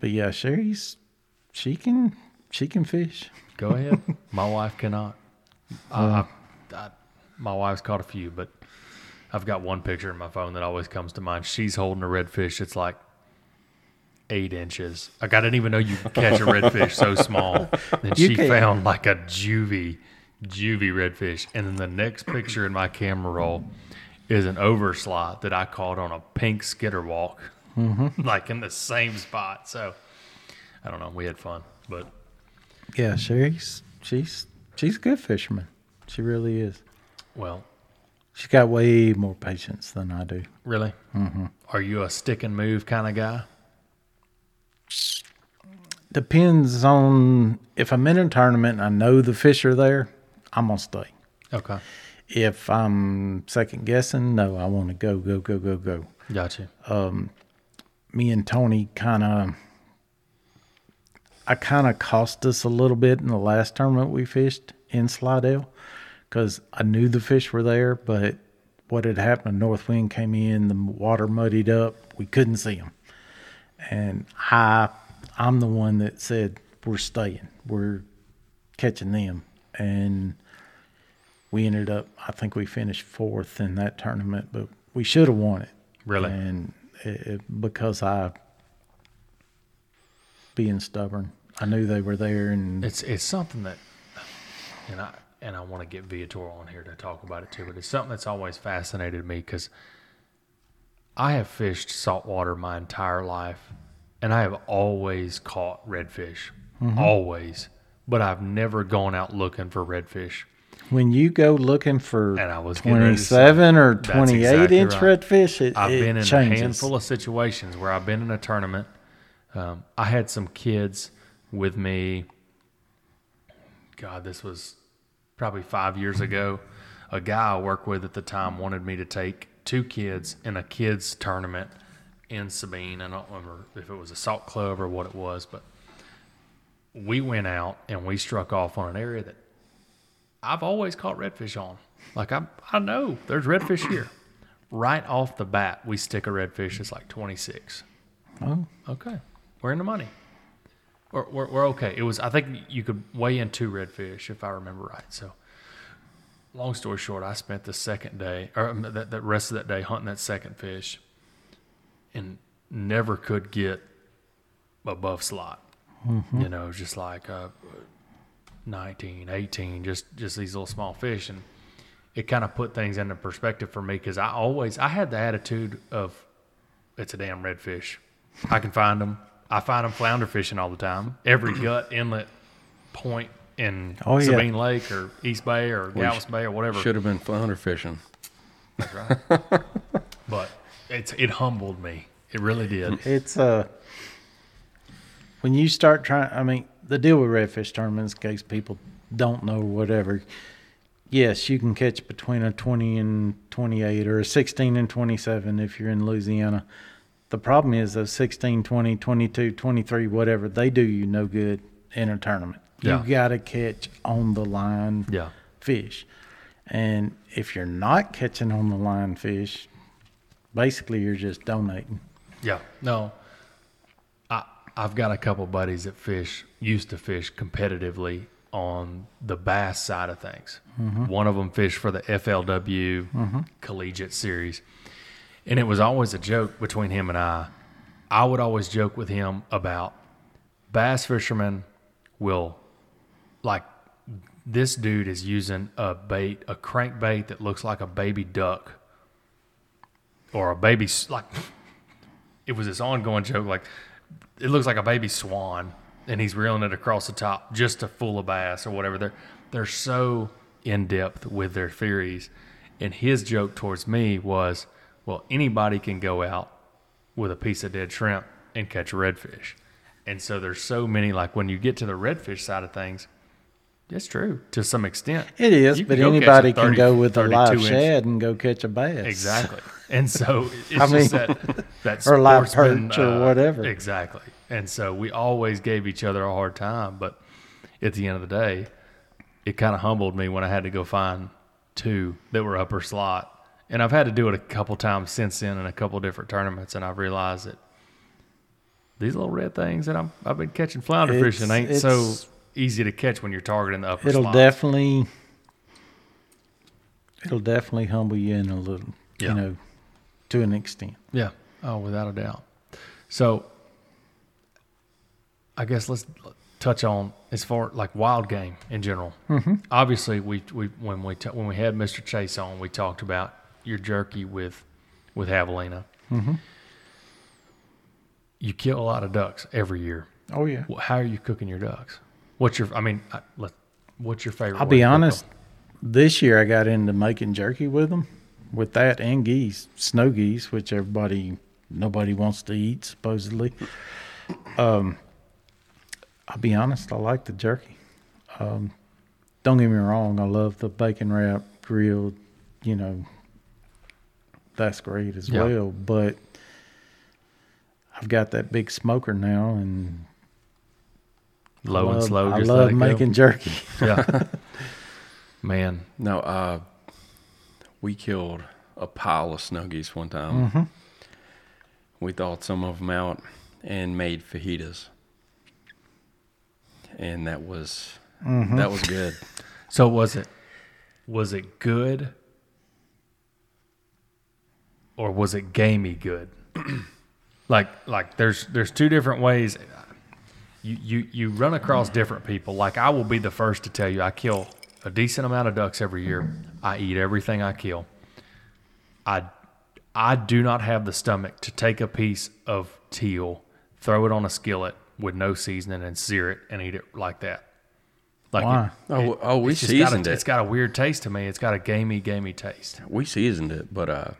but yeah, Sherry's she can she can fish. Go ahead. <laughs> my wife cannot. I, I, I, my wife's caught a few, but I've got one picture in my phone that always comes to mind. She's holding a redfish. It's like eight inches. Like I didn't even know you could catch a redfish so small. <laughs> Then You she can. found like a juvie, juvie redfish. And then the next picture in my camera roll is an overslot that I caught on a pink skitter walk, <laughs> like in the same spot. So I don't know. We had fun, but Yeah, she's she's she's a good fisherman. She really is. well, She's got way more patience than I do. Really? Mm-hmm. Are you a stick and move kind of guy? Depends on if I'm in a tournament and I know the fish are there, I'm gonna stay. Okay. If I'm second guessing, no, I want to go, go, go, go, go. Gotcha. you. Me and Tony kind of, I kind of cost us a little bit in the last tournament we fished in Slidell because I knew the fish were there, but what had happened, a north wind came in, the water muddied up, we couldn't see them. And I, I'm the one that said, we're staying, we're catching them. And we ended up, I think we finished fourth in that tournament, but we should have won it. Really? And it, it, because I, being stubborn, I knew they were there, and It's it's something that, and I and I want to get Viator on here to talk about it too. But it's something that's always fascinated me because I have fished saltwater my entire life, and I have always caught redfish, mm-hmm. always. But I've never gone out looking for redfish. when you go looking for And I was getting ready to say, twenty-seven or twenty-eight exactly inch right. redfish, it, I've it been in changes. a handful of situations where I've been in a tournament. Um, I had some kids with me. God, this was probably five years ago. A guy I worked with at the time wanted me to take two kids in a kids tournament in Sabine. I don't remember if it was a salt club or what it was, but we went out and we struck off on an area that I've always caught redfish on. Like I, I know there's redfish here. Right off the bat, we stick a redfish. It's like 26. Oh, Okay, we're in the money. We're, we're, we're okay. It was. I think you could weigh in two redfish if I remember right. So, long story short, I spent the second day or um, that, that rest of that day hunting that second fish, and never could get above slot. You know, just like uh, 19, 18, just just these little small fish, and it kind of put things into perspective for me because I always I had the attitude of it's a damn redfish. I can find them. I find them flounder fishing all the time. Every <clears throat> gut, inlet, point in Oh, yeah. Sabine Lake or East Bay or Galveston Bay or whatever. Should have been flounder fishing. That's right. <laughs> But it's it humbled me. It really did. it's uh when you start trying. I mean, the deal with redfish tournaments, in case people don't know, whatever. yes, you can catch between a 20 and 28 or a 16 and 27 if you're in Louisiana. The problem is those 16, 20, 22, 23, whatever, they do you no good in a tournament. Yeah. You got to catch on the line Yeah. fish. And if you're not catching on the line fish, basically you're just donating. Yeah. No. I've got a couple buddies that fish used to fish competitively on the bass side of things. Mm-hmm. One of them fished for the FLW mm-hmm. collegiate series. And it was always a joke between him and I. I would always joke with him about bass fishermen will like this dude is using a bait, a crankbait that looks like a baby duck or a baby like <laughs> it was this ongoing joke like it looks like a baby swan and he's reeling it across the top just to fool a bass or whatever. They're they're so in depth with their theories and his joke towards me was well anybody can go out with a piece of dead shrimp and catch a redfish. And so there's so many like when you get to the redfish side of things it's true to some extent It is, but go catch a anybody can go with a live 32 inch. shad and go catch a bass. Exactly. And so <laughs> it's I just mean- that <laughs> that Or live perch or uh, whatever. Exactly. And so we always gave each other a hard time, but at the end of the day, it kind of humbled me when I had to go find two that were upper slot. And I've had to do it a couple times since then in a couple different tournaments, and I've realized that these little red things that I'm, I've been catching flounder It's- fishing ain't so easy to catch when you're targeting the upper It'll slot. definitely, it'll definitely humble you in a little, Yeah. you know, to an extent. Yeah. Oh, without a doubt. So, I guess let's touch on as far like wild game in general. Mm-hmm. Obviously, we we when we t- when we had Mr. Chase on, we talked about your jerky with with javelina. Mm-hmm. You kill a lot of ducks every year. Oh yeah. How are you cooking your ducks? What's your? I mean, I, let, what's your favorite? I'll be honest. This year I got into making jerky with them, with that and geese, snow geese, which everybody nobody wants to eat supposedly. Um, I'll be honest. I like the jerky. Um, don't get me wrong. I love the bacon wrap grilled. You know, that's great as Yeah. well. But I've got that big smoker now, and Low I and slow. I just let love it go. making jerky. <laughs> Yeah. <laughs> Man, No, uh, we killed a pile of snow geese one time. Mhm. We thawed some of them out and made fajitas, and that was Mm-hmm. that was good. <laughs> So was it was it good or was it gamey good? <clears throat> like like there's there's two different ways you, you you run across different people. Like I will be the first to tell you I kill a decent amount of ducks every year. I eat everything I kill. I I do not have the stomach to take a piece of teal, throw it on a skillet with no seasoning and sear it and eat it like that. Like Why? Oh, oh, we it's just got seasoned a, it. It's got a weird taste to me. It's got a gamey, gamey taste. we seasoned it, but uh,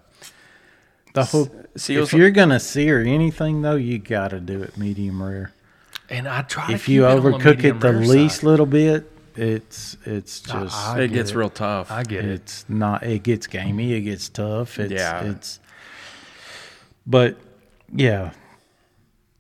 The whole, see, if you're gonna sear anything though, you gotta do it medium rare. And I try. If keep you it on the overcook medium it the rare least side. little bit, it's it's just I it get gets it. real tough. I get it. it's not. It gets gamey. It gets tough. It's Yeah. it's. But yeah,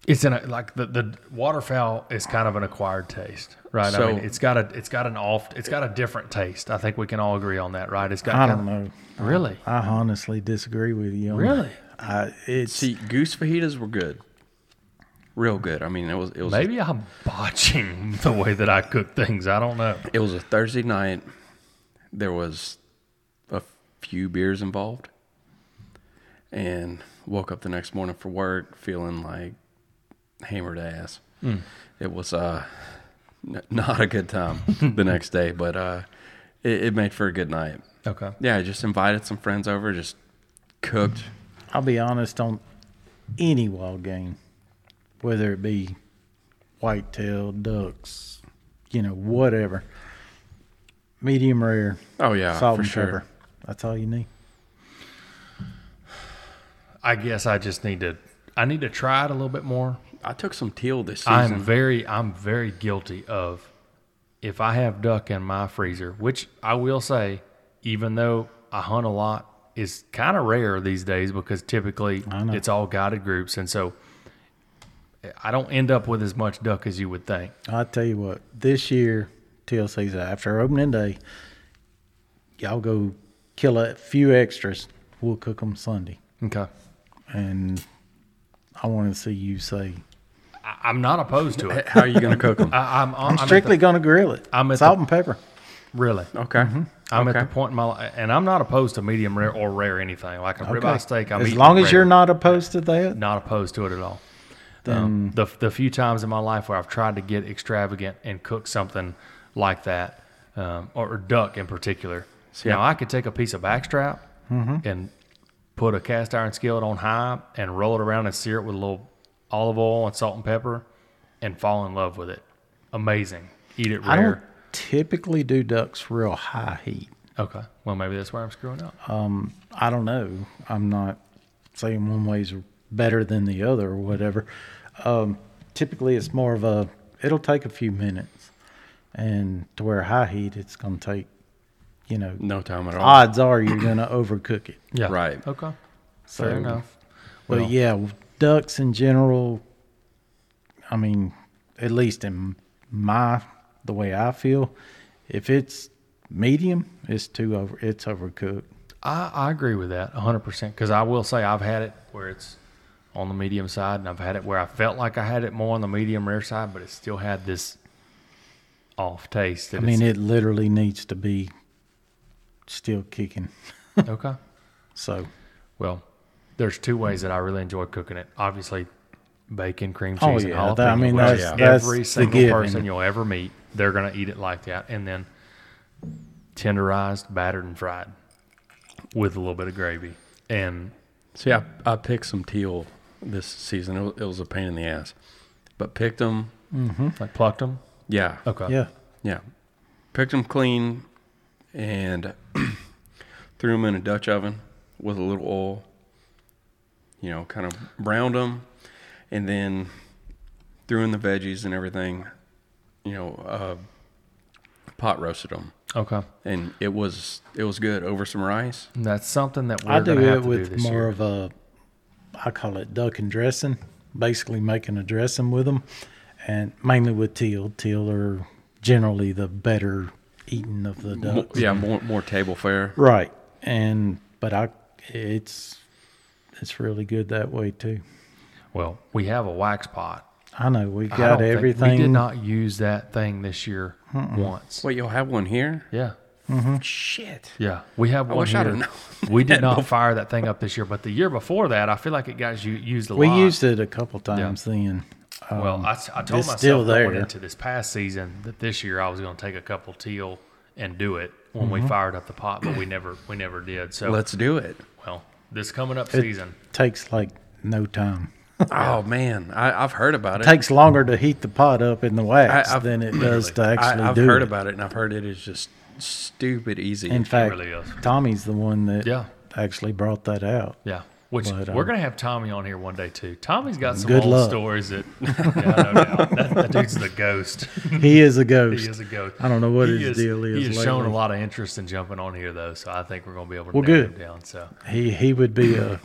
It's in a like the the waterfowl is kind of an acquired taste, right? I So- mean, it's got a it's got an off it's got a different taste. I think we can all agree on that, right? It's got I kind don't of, know. Really? I honestly disagree with you. on Really? that. I, it's See, goose fajitas were good, real good. I mean, it was it was Maybe I'm botching the way that I cook things. I don't know. it was a Thursday night. There was a few beers involved, and woke up the next morning for work feeling like hammered ass. It was uh, n- not a good time <laughs> the next day, but uh, it, it made for a good night. Okay. Yeah, I just invited some friends over, just cooked. I'll be honest on any wild game, whether it be whitetail, ducks, you know, whatever. Medium rare, Oh yeah, salt for and sure. pepper. That's all you need. I guess I just need to I need to try it a little bit more. I took some teal this season. I'm very I'm very guilty of if I have duck in my freezer, which I will say, even though I hunt a lot, is kind of rare these days because typically it's all guided groups, and so I don't end up with as much duck as you would think. I tell you what, this year TLC's after opening day, y'all go kill a few extras. We'll cook them Sunday, Okay, and I want to see you say I, I'm not opposed to it. How are you going to cook them? <laughs> I, I'm, I'm, I'm strictly going to grill it. I'm at salt the- and pepper. really. Okay. Mm-hmm. I'm at the point in my life, and I'm not opposed to medium rare or rare anything like a ribeye steak. I'm as long as rare. you're not opposed to that, not opposed to it at all. Then Um, the the few times in my life where I've tried to get extravagant and cook something like that, um, or, or duck in particular. See, now I- could take a piece of backstrap and put a cast iron skillet on high and roll it around and sear it with a little olive oil and salt and pepper, and fall in love with it. Amazing. Eat it I don't rare. typically do ducks real high heat. Okay. Well, maybe that's where I'm screwing up. Um, I don't know. I'm not saying one way's better than the other or whatever. Um, typically, it's more of a. It'll take a few minutes, and to where high heat, it's going to take. You know, No time at all. odds are you're going to overcook it. yeah. Right. Okay. So, Fair enough. But Well- yeah, ducks in general. I mean, at least in my the way I feel, if it's medium, it's too over. It's overcooked. I, I agree with that 100% because I will say I've had it where it's on the medium side and I've had it where I felt like I had it more on the medium rare side, but it still had this off taste. I mean, it literally needs to be still kicking. <laughs> okay. So, Well, there's two ways that I really enjoy cooking it. Obviously, bacon, cream oh, cheese, Oh, and yeah, jalapeno. that- I mean, which that's- that's every the single person you'll ever meet, they're gonna eat it like that, and then tenderized, battered, and fried with a little bit of gravy. And See, I, I picked some teal this season. It was, it was a pain in the ass, but picked them. like plucked them. Yeah. Okay. yeah, Yeah. Picked them clean and <clears throat> threw them in a Dutch oven with a little oil. You know, kind of browned them and then threw in the veggies and everything. You know, uh, pot roasted them. Okay. And it was it was good over some rice. And that's something that we're I do gonna have it to with do this more year. of a. I call it duck and dressing. Basically, making a dressing with them, and mainly with teal. Teal are generally the better eating of the Mo- ducks. yeah, more more table fare. Right. And but I it's it's really good that way too. Well, we have a wax pot. I know we got everything. we did not use that thing this year once. Wait, you'll have one here? Yeah. Shit. Yeah, we have one wish I'd here. have known <laughs> we did not fire that thing up this year, but the year before that, I feel like it got u- used a we lot. We used it a couple times then. Well, Um, I, s- I told it's myself still going into this past season that this year I was going to take a couple teal and do it when Mm-hmm. we fired up the pot, but we never we never did. So Let's do it. well, this coming up It season, takes like no time. <laughs> Oh man, I, I've heard about It it. takes longer to heat the pot up in the wax I- than it does to I, actually I've do heard it. about it, and I've heard it is just stupid easy. In fact, really. Tommy's the one that Yeah. actually brought that out. yeah. Which But, we're um, gonna have Tommy on here one day too. Tommy's got some Good old luck. stories that <laughs> yeah, no doubt. That, that dude's the ghost. He is a ghost. he is a ghost. I don't know what He his is- deal is He has shown a lot of interest in jumping on here though, so I think we're gonna be able to Well, good. him down. So He he would be a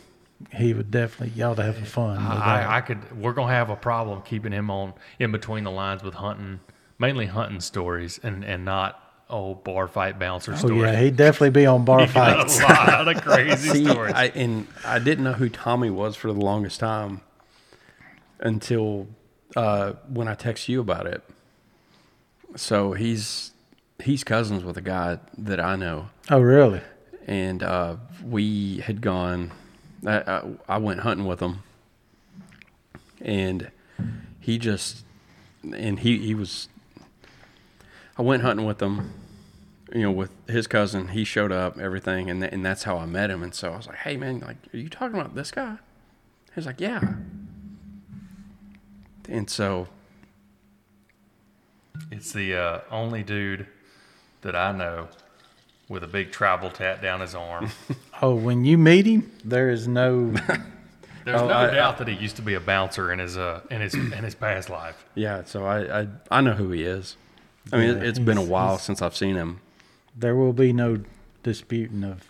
he would definitely y'all to have fun. I, I could. We're gonna have a problem keeping him on in between the lines with hunting, mainly hunting stories, and and not old bar fight bouncer oh stories. yeah, he'd definitely be on bar <laughs> He fights. a lot of crazy <laughs> See, stories. I, and I didn't know who Tommy was for the longest time until uh, when I text you about it. So he's he's cousins with a guy that I know, Oh really? and uh, we had gone. I, I, I went hunting with him, and he just and he he was. I went hunting with him, you know, with his cousin. He showed up, everything, and th- and that's how I met him. And so I was like, "Hey, man, like, are you talking about this guy?" He was like, "Yeah." And so it's the uh, only dude that I know with a big tribal tat down his arm. <laughs> Oh, when you meet him, there is no. <laughs> There's Oh, no I- doubt that he used to be a bouncer in his uh in his in his past life. yeah, so I I, I know who he is. I mean, Yeah, it's been a while since I've seen him. There will be no disputing of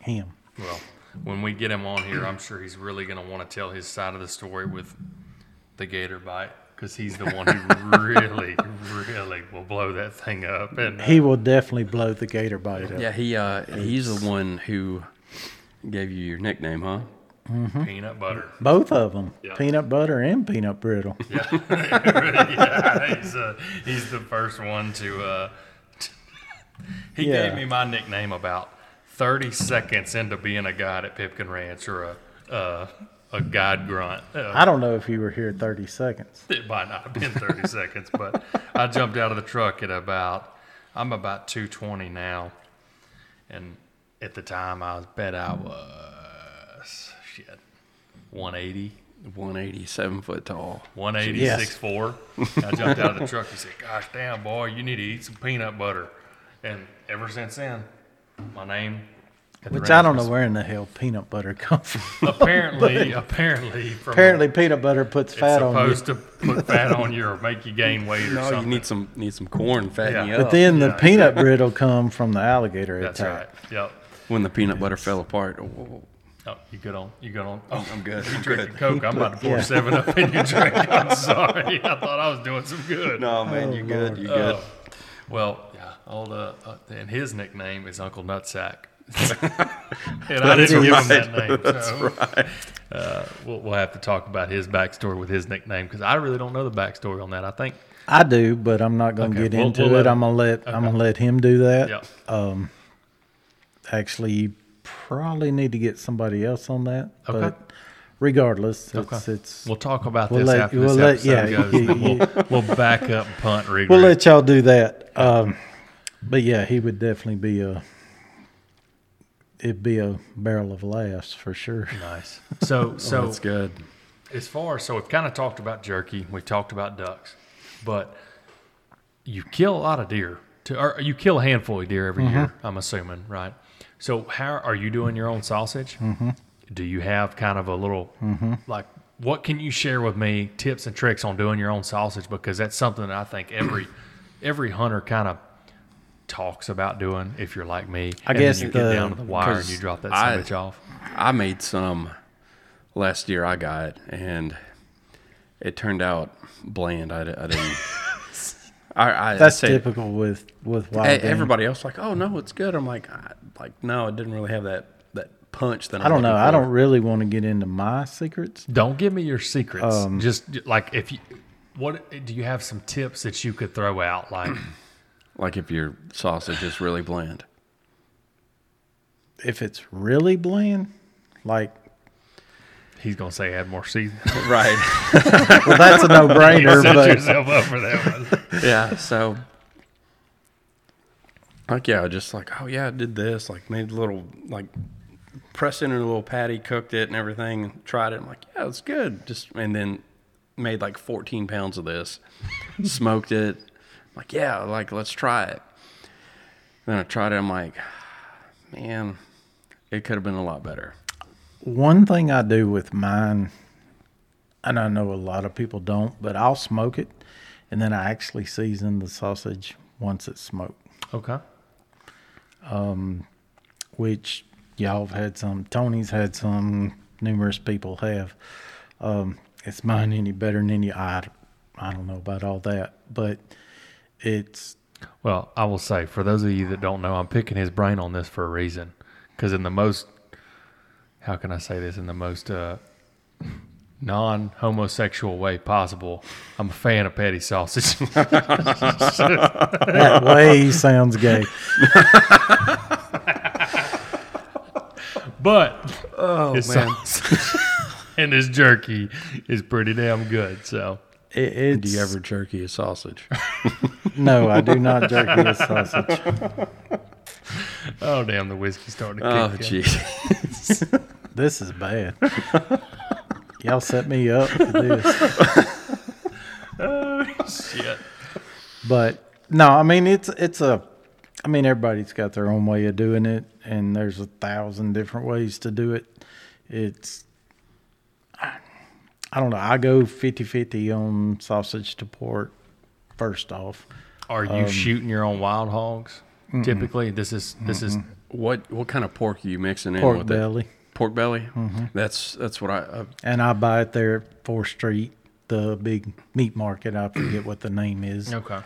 him. Well, when we get him on here, I'm sure he's really going to want to tell his side of the story with the gator bite because he's the one who <laughs> really, really will blow that thing up. And uh, He will definitely blow the gator bite up. Yeah, he uh, he's the one who gave you your nickname, huh? Peanut butter. Both of them, Yeah. peanut butter and peanut brittle. <laughs> <laughs> yeah, he's, uh, he's the first one to. Uh, <laughs> he Yeah. gave me my nickname about 30 seconds into being a guide at Pipkin Ranch or a uh, a guide grunt. Uh, I don't know if you were here 30 seconds. It might not have been 30 seconds, but I jumped out of the truck at about, I'm about 220 now. And at the time, I was bet I was, 180, 187 foot tall. 180, Yes. 6'4. I jumped out of the truck and said, Gosh damn, boy, you need to eat some peanut butter. And ever since then, my name. Which I don't know where in the hell peanut butter comes from. Apparently, <laughs> apparently, from Apparently, peanut butter puts it's fat on you. supposed to put fat on you or make you gain weight or No, you something. need some need some corn to fatten Yeah. you But up. then the Yeah, peanut brittle come from the alligator That's attack. right. Yep. when the peanut butter fell apart. Oh, oh, oh. Oh, oh, Oh, you good on? You good on? Oh, I'm good. you I'm drinking good. Coke? I'm about to pour Yeah. seven up in your drink. I'm sorry. I thought I was doing some good. No, man, Oh, you good. Lord. You good. Oh. well, yeah. Old, uh, uh, and his nickname is Uncle Nutsack. <laughs> and I didn't give him that name. so, uh, we'll, we'll have to talk about his backstory with his nickname because I really don't know the backstory on that. I think. I do, but I'm not going to Okay, get we'll- into we'll it. him- I'm gonna let I'm gonna let him do that. Yeah. Actually, you probably need to get somebody else on that. Okay. But regardless, it's Okay. it's We'll talk about We'll this let- after we'll this let- episode <laughs> yeah, goes. you- then you- we'll, we'll back up punt. Regroup. we'll let y'all do that. Um, but yeah, he would definitely be a it'd be a barrel of laughs for sure. Nice. So, <laughs> so That's good. as far so we've kind of talked about jerky, we've talked about ducks, but you kill a lot of deer. To, or you kill a handful of deer every year. I'm assuming, right? So, how are you doing your own sausage? Mm-hmm. Do you have kind of a little like what can you share with me tips and tricks on doing your own sausage because that's something that I think every <clears throat> every hunter kind of talks about doing if you're like me. I and guess then you get down to the wire and you drop that I- off. I made some last year. I got and it turned out bland. I, I didn't. <laughs> I, I That's say- typical with with wild e- game. Everybody else like, oh no, it's good. I'm like, I, like no, it didn't really have that that punch that I'm I don't know. looking I don't really want to get into my secrets. Don't give me your secrets. Um, Just like if you, what do you have some tips that you could throw out? Like, <clears throat> like if your sausage is really bland. If it's really bland, like he's gonna say add more seasoning. <laughs> <laughs> Right. well, that's a no brainer. Set but yourself up for that one. <laughs> yeah. So, like, yeah, just like, oh yeah, I did this. Like, made a little like pressed in a little patty, cooked it and everything. Tried it. I'm like, yeah, it's good. Just and then made like 14 pounds of this, <laughs> smoked it. I'm like, yeah, like let's try it. Then I tried it. I'm like, man, it could have been a lot better. one thing I do with mine, and I know a lot of people don't, but I'll smoke it, and then I actually season the sausage once it's smoked. Okay. Which y'all have had some. Tony's had some. Numerous people have. Um, it's mine any better than any. I, I don't know about all that, but it's Well, I will say for those of you that don't know, I'm picking his brain on this for a reason. Because in the most, how can I say this in the most uh, non-homosexual way possible, I'm a fan of patty sausage. <laughs> that way sounds gay. but Oh his sausage <laughs> and his jerky is pretty damn good. So It, it's, Do you ever jerky a sausage? <laughs> No, I do not jerky a sausage. oh damn, the whiskey's starting to oh, kick in. jeez. This is bad. Y'all set me up for this. Shit. But no, I mean it's it's a I mean everybody's got their own way of doing it and there's a thousand different ways to do it. It's I, I don't know. I go 50-50 on sausage to pork first off. Are Um, you shooting your own wild hogs? Typically, this is this is What what kind of pork are you mixing in pork with belly. it? Pork belly. That's that's what I. Uh, And I buy it there at Fourth Street, the big meat market. I forget what the name is. <clears throat> okay.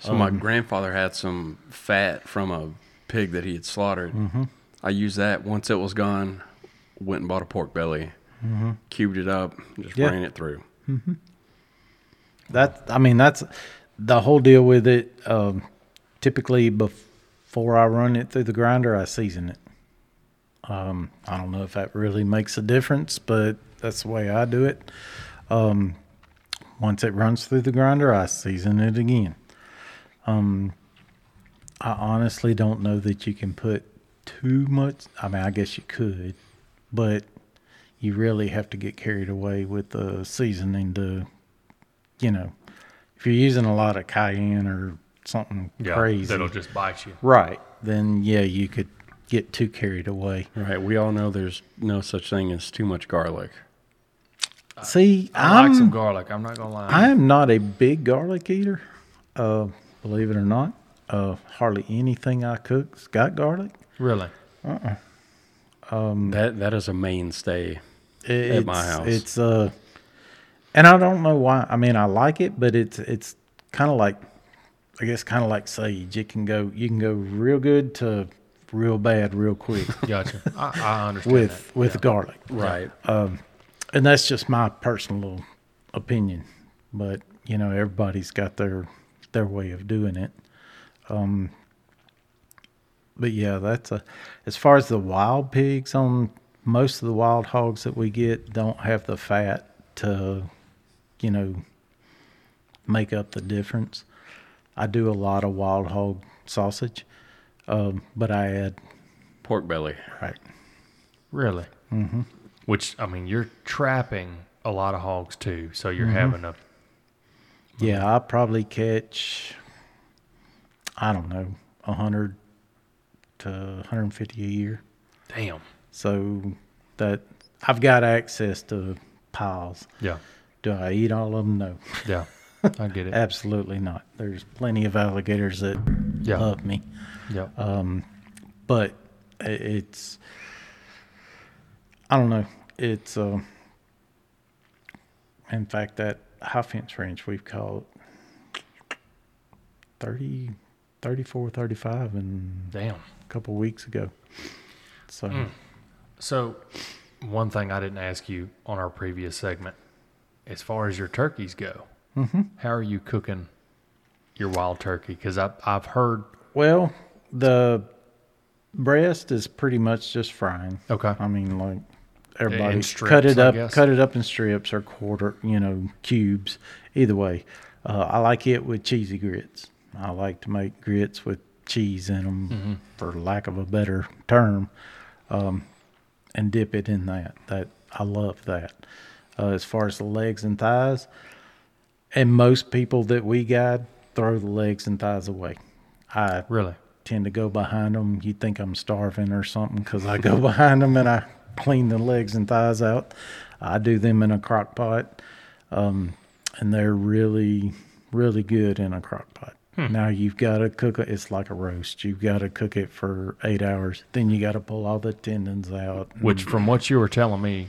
so my grandfather had some fat from a pig that he had slaughtered. I used that once it was gone. Went and bought a pork belly, cubed it up, just Yeah. ran it through. That I mean, that's the whole deal with it. Um, typically, before I run it through the grinder, I season it. Um, I don't know if that really makes a difference, but that's the way I do it. Um, once it runs through the grinder, I season it again. Um, I honestly don't know that you can put too much. I mean, I guess you could, but you really have to get carried away with the seasoning to you know, if you're using a lot of cayenne or something Yeah, crazy, that'll just bite you. right? Then yeah, you could get too carried away. Right. We all know there's no such thing as too much garlic. See, I I'm like some garlic. I'm not gonna lie. I am not a big garlic eater. Uh, believe it or not, uh, hardly anything I cook's got garlic. really. Uh huh. That that is a mainstay. At my house. it's uh, and I don't know why. I mean, I like it, but it's it's kind of like, I guess, kind of like sage. It can go, you can go real good to real bad real quick <laughs> Gotcha. I, I understand with that. with Yeah. garlic. Right. Um, and that's just my personal opinion but you know everybody's got their their way of doing it um but yeah that's a as far as the wild pigs on most of the wild hogs that we get don't have the fat to you know make up the difference i do a lot of wild hog sausage um, but i had Pork belly. right Really? Mm-hmm. Which I mean, you're trapping a lot of hogs too, so you're having a Yeah, I probably catch, I don't know, a hundred to 150 a year. damn. So that I've got access to piles. Yeah, Do I eat all of them? No, yeah. I get it. <laughs> absolutely not. There's plenty of alligators that Yeah. love me, yeah. Um, but it's, I don't know. It's, uh, in fact, that high fence range we've caught 30, 34, 35 and damn. a couple weeks ago. So So, one thing I didn't ask you on our previous segment, as far as your turkeys go, Mm-hmm. how are you cooking your wild turkey? Because I've I've heard. well, the breast is pretty much just frying. Okay. I mean, like everybody strips, cut it I up, guess. cut it up in strips or quarter, you know, cubes. Either way, uh, I like it with cheesy grits. I like to make grits with cheese in them, Mm-hmm. for lack of a better term, um, and dip it in that. That I love that. Uh, as far as the legs and thighs, and most people that we guide throw the legs and thighs away. I Really? tend to go behind them. You think I'm starving or something because I go <laughs> behind them and I clean the legs and thighs out. I do them in a crock pot, um, and they're really, really good in a crock pot. Now you've got to cook it. It's like a roast. You've got to cook it for eight hours. Then you got to pull all the tendons out. Which, from what you were telling me,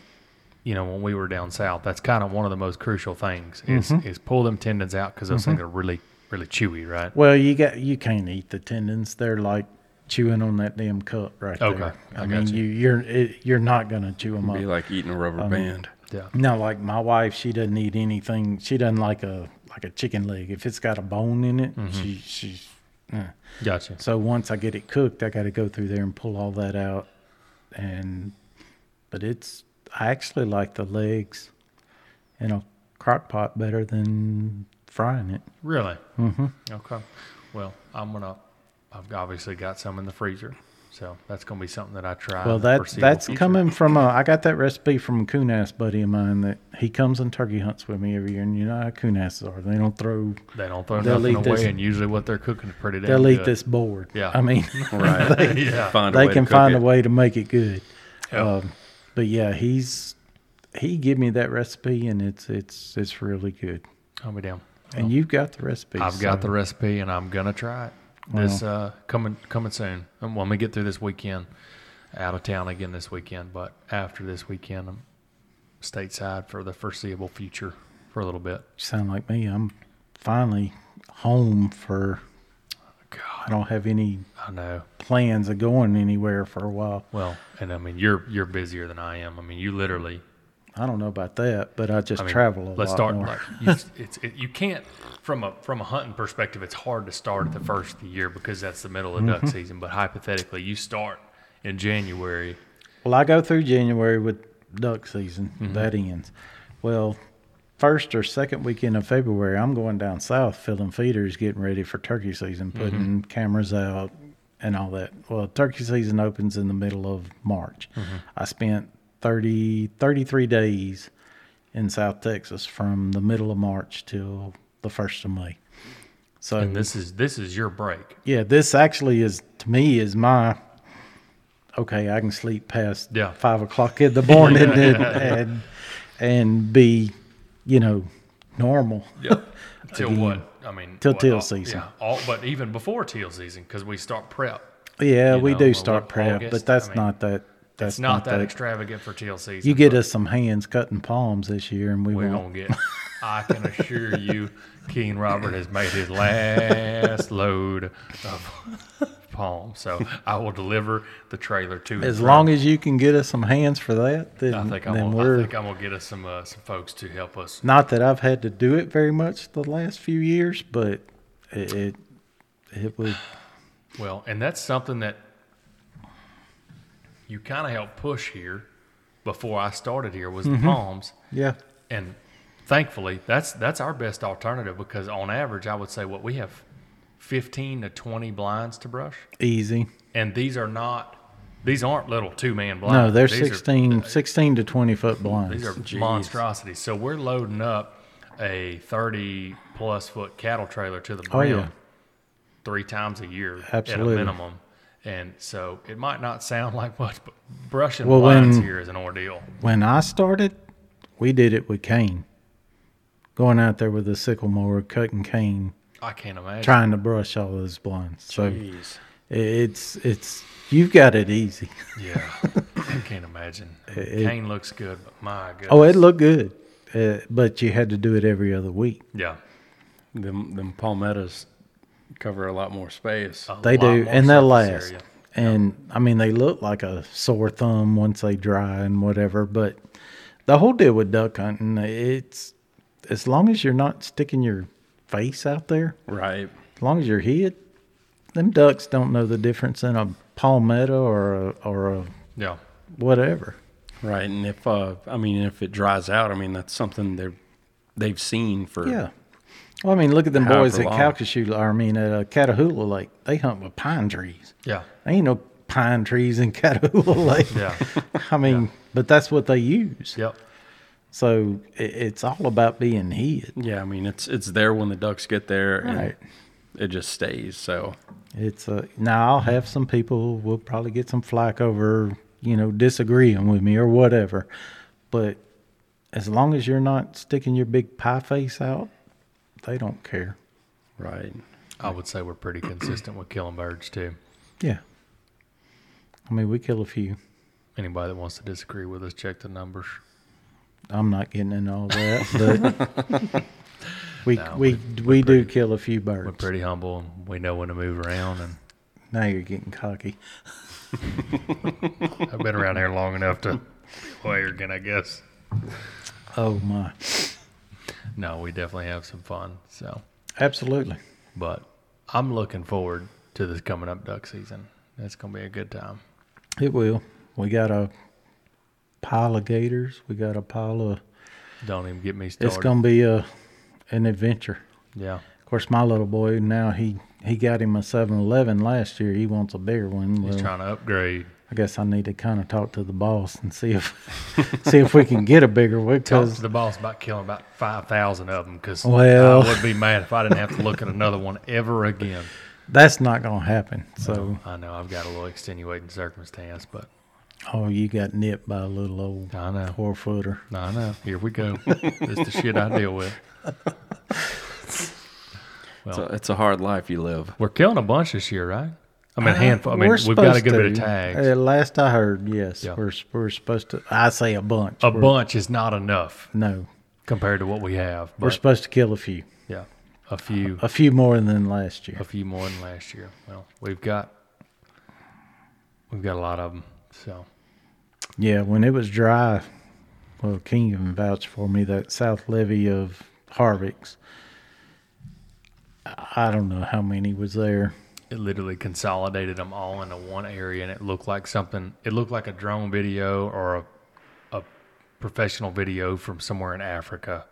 you know, when we were down south, that's kind of one of the most crucial things is Mm-hmm. is pull them tendons out because those things are really really chewy, right? Well, you got you can't eat the tendons. They're like chewing on that damn cup right Okay, there. I I, got mean, you. you. you're it, you're not gonna chew them up. Be like eating a rubber band. Yeah. No, like my wife, she doesn't eat anything. She doesn't like a like a chicken leg. If it's got a bone in it, Mm-hmm. she she's. eh. Gotcha. So once I get it cooked, I got to go through there and pull all that out, and but it's I actually like the legs in a crock pot better than frying it. Really? Mm-hmm. Okay. Well, I'm gonna. I've obviously got some in the freezer, so that's gonna be something that I try. Well, in that that's future. coming from a. I got that recipe from a coon-ass buddy of mine that he comes and turkey hunts with me every year, and you know how coon-asses are. They don't throw. They don't throw They'll nothing eat away, this- and usually what they're cooking is pretty damn They'll eat this board. Yeah. I mean, <laughs> Right. <laughs> Yeah. Find they can find it. a way to make it good. Yep. Um, but yeah, he's he give me that recipe, and it's it's it's really good. I'll be down. And you've got the recipe. I've got the recipe, and I'm gonna try it. This uh, coming coming soon. And when we get through this weekend, out of town again this weekend. But after this weekend, I'm stateside for the foreseeable future for a little bit. sound like me. I'm finally home for. I don't have any I know. plans of going anywhere for a while. Well, and I mean, you're you're busier than I am. I mean, you literally I don't know about that, but I just I mean, travel a let's lot start more. like <laughs> you, it's it, you can't from a from a hunting perspective. It's hard to start at the first of the year because that's the middle of Mm-hmm. duck season. But hypothetically, you start in January. Well, I go through January with duck season. Mm-hmm. That ends. Well, first or second weekend of February, I'm going down south filling feeders, getting ready for turkey season, Mm-hmm. putting cameras out and all that. Well, turkey season opens in the middle of March. Mm-hmm. I spent 30, 33 days in South Texas from the middle of March till the first of May. So And this is this is your break. yeah, this actually is to me is my okay. I can sleep past Yeah. five o'clock in the morning Yeah, <laughs> and, yeah, and and be you know normal. Yeah. <laughs> Till what? I mean, Till teal all- season. Yeah. All, but even before teal season, because we start prep. Yeah, we know, do start prep, August? but that's I mean, not that. That's it's not, that, extravagant for teal season. You get us some hands cutting palms this year, and we We're won't. gonna get. I can assure you, Keen Robert has made his last load of palms. So I will deliver the trailer to. As long as you can get us some hands for that, then, I think I'm then gonna, I think I'm gonna get us some uh, some folks to help us. not that I've had to do it very much the last few years, but it it, it would Well, and that's something that you kind of helped push here before I started here was Mm-hmm. the palms, yeah. and thankfully that's that's our best alternative because on average I would say what we have 15 to 20 blinds to brush, Easy. and these are not these aren't little two man blinds. No, they're These are- 16, 16 to 20 foot blinds. These are Jeez. monstrosities. So we're loading up a 30 plus foot cattle trailer to the Oh, yeah. three times a year Absolutely. at a minimum. And so it might not sound like much, but brushing Well, blinds when- here is an ordeal. when I started, we did it with cane. Going out there with a sickle mower, cutting cane, I can't imagine. trying to brush all those blinds. So Jeez. it's it's you've got it easy. Yeah, <laughs> I can't imagine. It- Cane looks good, but my goodness. Oh, it looked good, uh, but you had to do it every other week. yeah. Them them palmettos cover a lot more space. a They do, and they'll last. area. And I mean, they look like a sore thumb once they dry and whatever. But the whole deal with duck hunting, it's as long as you're not sticking your face out there, Right. as long as you're hid, them ducks don't know the difference in a palmetto or a, or a Yeah. whatever. Right. And if uh I mean if it dries out, I mean that's something they're they've seen for Yeah. Well, I mean, look at them However boys at long. Calcasieu, I mean, at uh, Catahoula Lake. They hunt with pine trees. Yeah. There ain't no pine trees in <laughs> Catahoula Lake. Yeah. I mean, but that's what they use. Yep. So it, it's all about being hid. Yeah, I mean it's it's there when the ducks get there and Right. it just stays. So It's uh, now I'll have some people will probably get some flack over you know disagreeing with me or whatever, but as long as you're not sticking your big pie face out, they don't care. right. I would say we're pretty consistent with killing birds too. Yeah. I mean, we kill a few. Anybody that wants to disagree with us, check the numbers. I'm not getting into all that, but <laughs> we No, we we- we, do kill a few birds. We're pretty humble and we know when to move around. And now you're getting cocky. <laughs> I've been around here long enough to be arrogant, I guess. Oh my, No, we definitely have some fun. So, absolutely. but I'm looking forward to this coming up duck season. It's gonna be a good time. It will. We got a pile of gators. We got a pile of. Don't even get me started. It's gonna be a an adventure. yeah, Of course, my little boy now he he got him a 7-Eleven last year. He wants a bigger one. he's Well, trying to upgrade. I guess I need to kind of talk to the boss and see if <laughs> see if we can get a bigger one. Talk to the boss about killing about five thousand of them because Well- I would be mad if I didn't have to look at another one ever again. that's not gonna happen. So I know I've got a little extenuating circumstance, but oh, you got nipped by a little old I know. four footer. I know. Here we go. this is the shit I deal with. It's a, it's a hard life you live. We're killing a bunch this year, right? I mean, a handful. I mean, Uh, We're we've got a good bit of to. tags. Uh, last I heard, yes, Yeah. we're we're supposed to. I say a bunch. a We're- bunch is not enough No, compared to what we have. we're supposed to kill a few, yeah, a few, a few more than last year. a few more than last year. Well, we've got we've got a lot of them. So Yeah, when it was dry, well, King even vouched for me that south Levy of Harvick's. I don't know how many was there. It literally consolidated them all into one area, and it looked like something. It looked like a drone video or a a professional video from somewhere in Africa.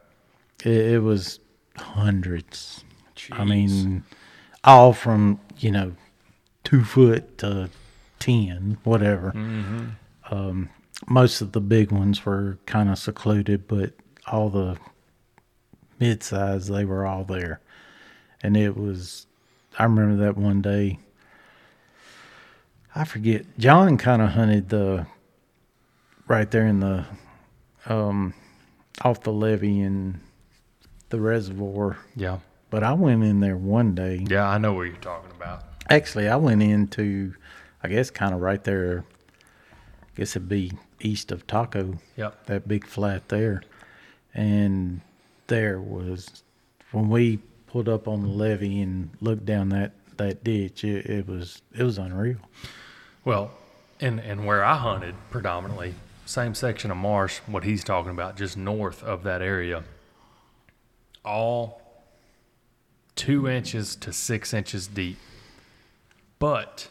It, it was hundreds. I mean, all from you know two foot to ten, whatever. Mm-hmm. Um, most of the big ones were kind of secluded, but all the mid size they were all there, and it was. I remember that one day. I forget. John kind of hunted the right there in the um off the levee and the reservoir. yeah, But I went in there one day. yeah, I know what you're talking about. Actually, I went into, I guess, kind of right there. I guess it'd be east of Taco, Yep. that big flat there. And there was, when we pulled up on the levee and looked down that, that ditch, it, it was it was unreal. Well, and and where I hunted predominantly, same section of marsh, what he's talking about, just north of that area, all two inches to six inches deep. But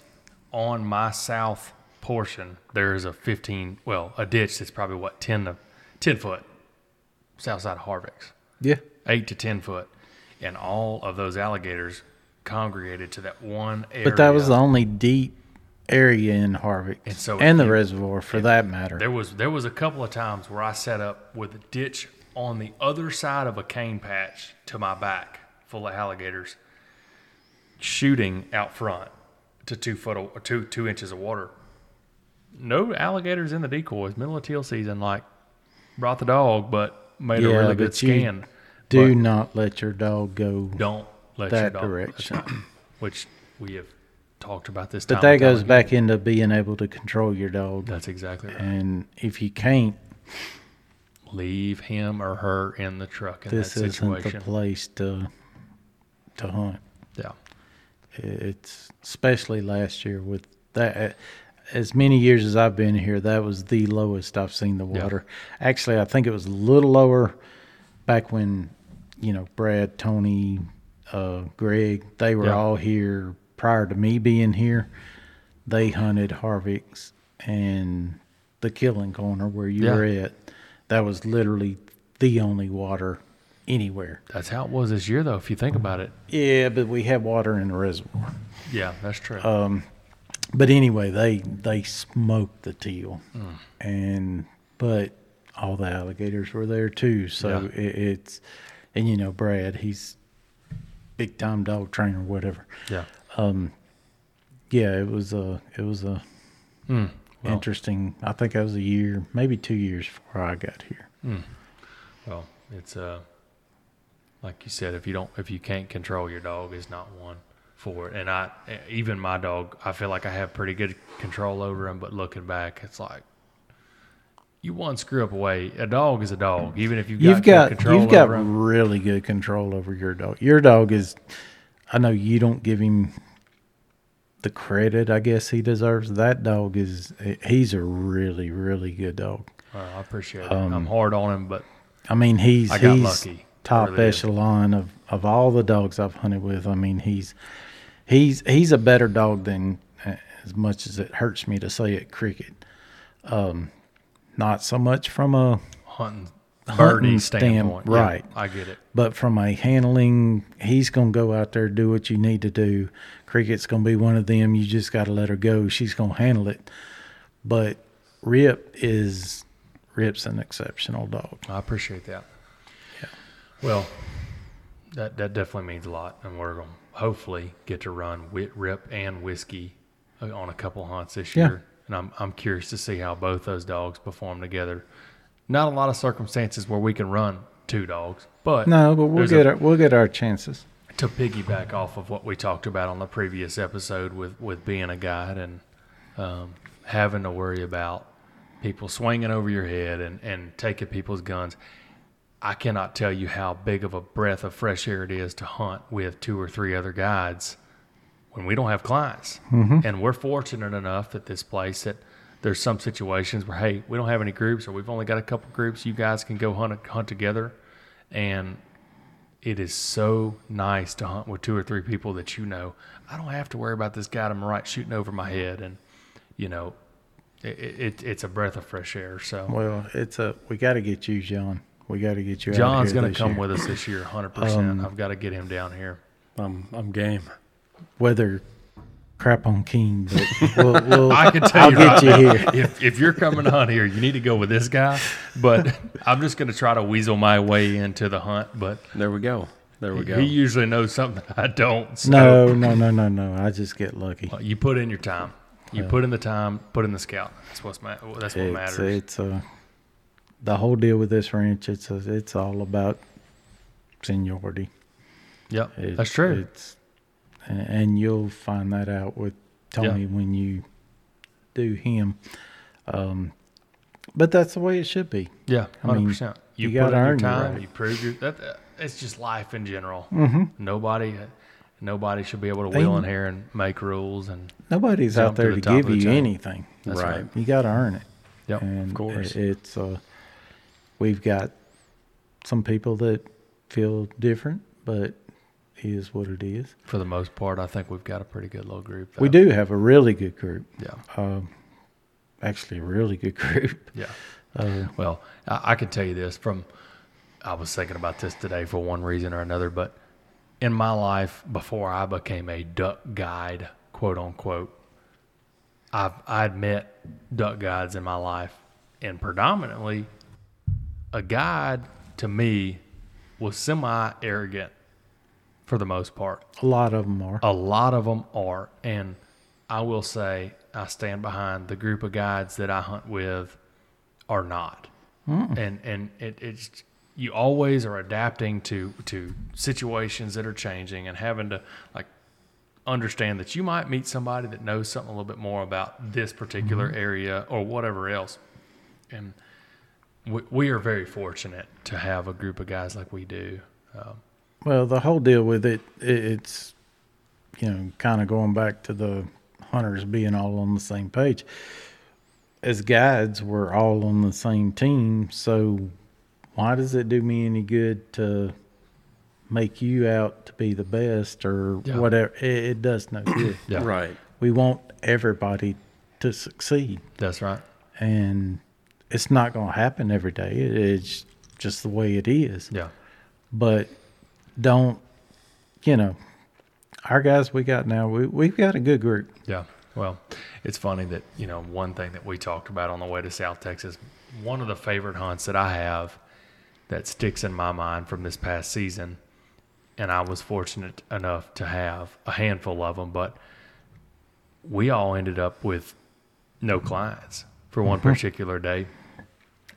on my south portion, there is a 15, well, a ditch that's probably what, 10 to 10 foot south side of Harvick's Yeah. eight to ten foot, and all of those alligators congregated to that one area. But that was the only deep area in Harvick And so and the if reservoir for that matter. There was there was a couple of times where I set up with a ditch on the other side of a cane patch to my back, full of alligators, shooting out front to two foot of, or two two inches of water. No alligators in the decoys. Middle of teal season, like brought the dog, but made a really good you scan. Do But not let your dog go. don't let your that dog, direction. right. which we have talked about this. But that goes again. back into being able to control your dog. That's exactly right. And if you can't, Leave him or her in the truck in this that isn't the situation. place to to hunt. yeah. It's especially last year with that. As many years as I've been here, that was the lowest I've seen the Yeah. water. Actually, I think it was a little lower back when, you know, Brad, Tony, uh, Greg, they were Yeah. all here prior to me being here. They hunted Harvick's and the Killing Corner where you Yeah. were at. That was literally the only water anywhere. That's how it was this year, though. If you think about it. Yeah, but we had water in the reservoir. Yeah, that's true. Um, but anyway, they they smoked the teal, Mm. and but all the alligators were there too. So Yeah. it, it's and you know Brad, he's big time dog trainer, whatever. yeah. Um, yeah, it was a it was a Mm. Well, interesting. I think that was a year, maybe two years before I got here. well, it's uh, like you said, if you don't, if you can't control your dog, is not one for it. And I, even my dog, I feel like I have pretty good control over him. But looking back, it's like you one screw up away. A dog is a dog, even if you've got You've good got control you've got him. really good control over your dog. Your dog is. I know you don't give him the credit I guess he deserves. That dog is he's a really really good dog. Uh, I appreciate it. Um, I'm hard on him, but I mean he's I got he's lucky. top Really is. echelon of of all the dogs I've hunted with. I mean he's he's he's a better dog than uh, as much as it hurts me to say it cricket. Um not so much from a hunting birdie standpoint, Yeah, right. I get it. But from a handling, he's going to go out there do what you need to do. Cricket's going to be one of them. You just got to let her go. She's going to handle it. But Rip is Rip's an exceptional dog. I appreciate that. Yeah. Well, that that definitely means a lot, and we're going to hopefully get to run Wit Rip and Whiskey uh, on a couple hunts this Yeah. year, and I'm I'm curious to see how both those dogs perform together. Not a lot of circumstances where we can run two dogs, but No, but we'll get a, our, we'll get our chances. to piggyback off of what we talked about on the previous episode with with being a guide and um, having to worry about people swinging over your head and and taking people's guns. I cannot tell you how big of a breath of fresh air it is to hunt with two or three other guides when we don't have clients. And we're fortunate enough at this place that there's some situations where hey, we don't have any groups or we've only got a couple groups. You guys can go hunt hunt together, and it is so nice to hunt with two or three people that you know. I don't have to worry about this guy to my right shooting over my head, and you know, it, it it's a breath of fresh air. So. Well, it's a we got to get you, John. We got to get you. John's going to come year. with us this year, 100%. Um, I've got to get him down here. I'm I'm game. Whether crap on King, but we'll, <laughs> we'll I can tell I'll you get right you now, here. If, if you're coming on here, you need to go with this guy. But <laughs> I'm just going to try to weasel my way into the hunt. But There we go. There we go. he usually knows something I don't. So No, no, no, no, no. I just get lucky. uh, you put in your time. You put in the time. Put in the scout. That's what's ma- That's what It's matters. it's uh, the whole deal with this ranch. It's a, it's all about seniority. yep, It- that's true. It's and, you'll find that out with Tony when you do him. Um, but that's the way it should be. yeah, hundred percent. You, you put gotta in your earn your time. right. You prove your. That, uh, it's just life in general. Mm-hmm. Nobody. Nobody should be able to wheel in here and make rules and Nobody's out to there the to, top give you anything. That's Right. right. You got to earn it. Yep, and of course. it's uh, we've got some people that feel different, but is what it is. For the most part, I think we've got a pretty good little group. We do have a really good group. Yeah. Um, actually, a really good <laughs> group. Yeah. Uh, Well, I, I can tell you this from, I was thinking about this today for one reason or another, but in my life, before I became a duck guide, quote unquote, I've, I'd met duck guides in my life, and predominantly, a guide to me was semi arrogant for the most part. a lot of them are. A lot of them are. And I will say, I stand behind the group of guides that I hunt with are not. And and it, it's you always are adapting to to situations that are changing and having to like understand that you might meet somebody that knows something a little bit more about this particular area or whatever else. And we, we are very fortunate to have a group of guys like we do. Um, Well, the whole deal with it, it it's, you know, kind of going back to the hunters being all on the same page. As guides, we're all on the same team. So why does it do me any good to make you out to be the best or Yeah. whatever? It, it does no good. <clears throat> yeah, Right. We want everybody to succeed. that's right. And it's not going to happen every day. It, it's just the way it is Yeah. but don't you know our guys we got now we, we've got a good group Yeah. Well, it's funny that, you know, one thing that we talked about on the way to South Texas, one of the favorite hunts that I have that sticks in my mind from this past season, and I was fortunate enough to have a handful of them, but we all ended up with no clients for one particular day.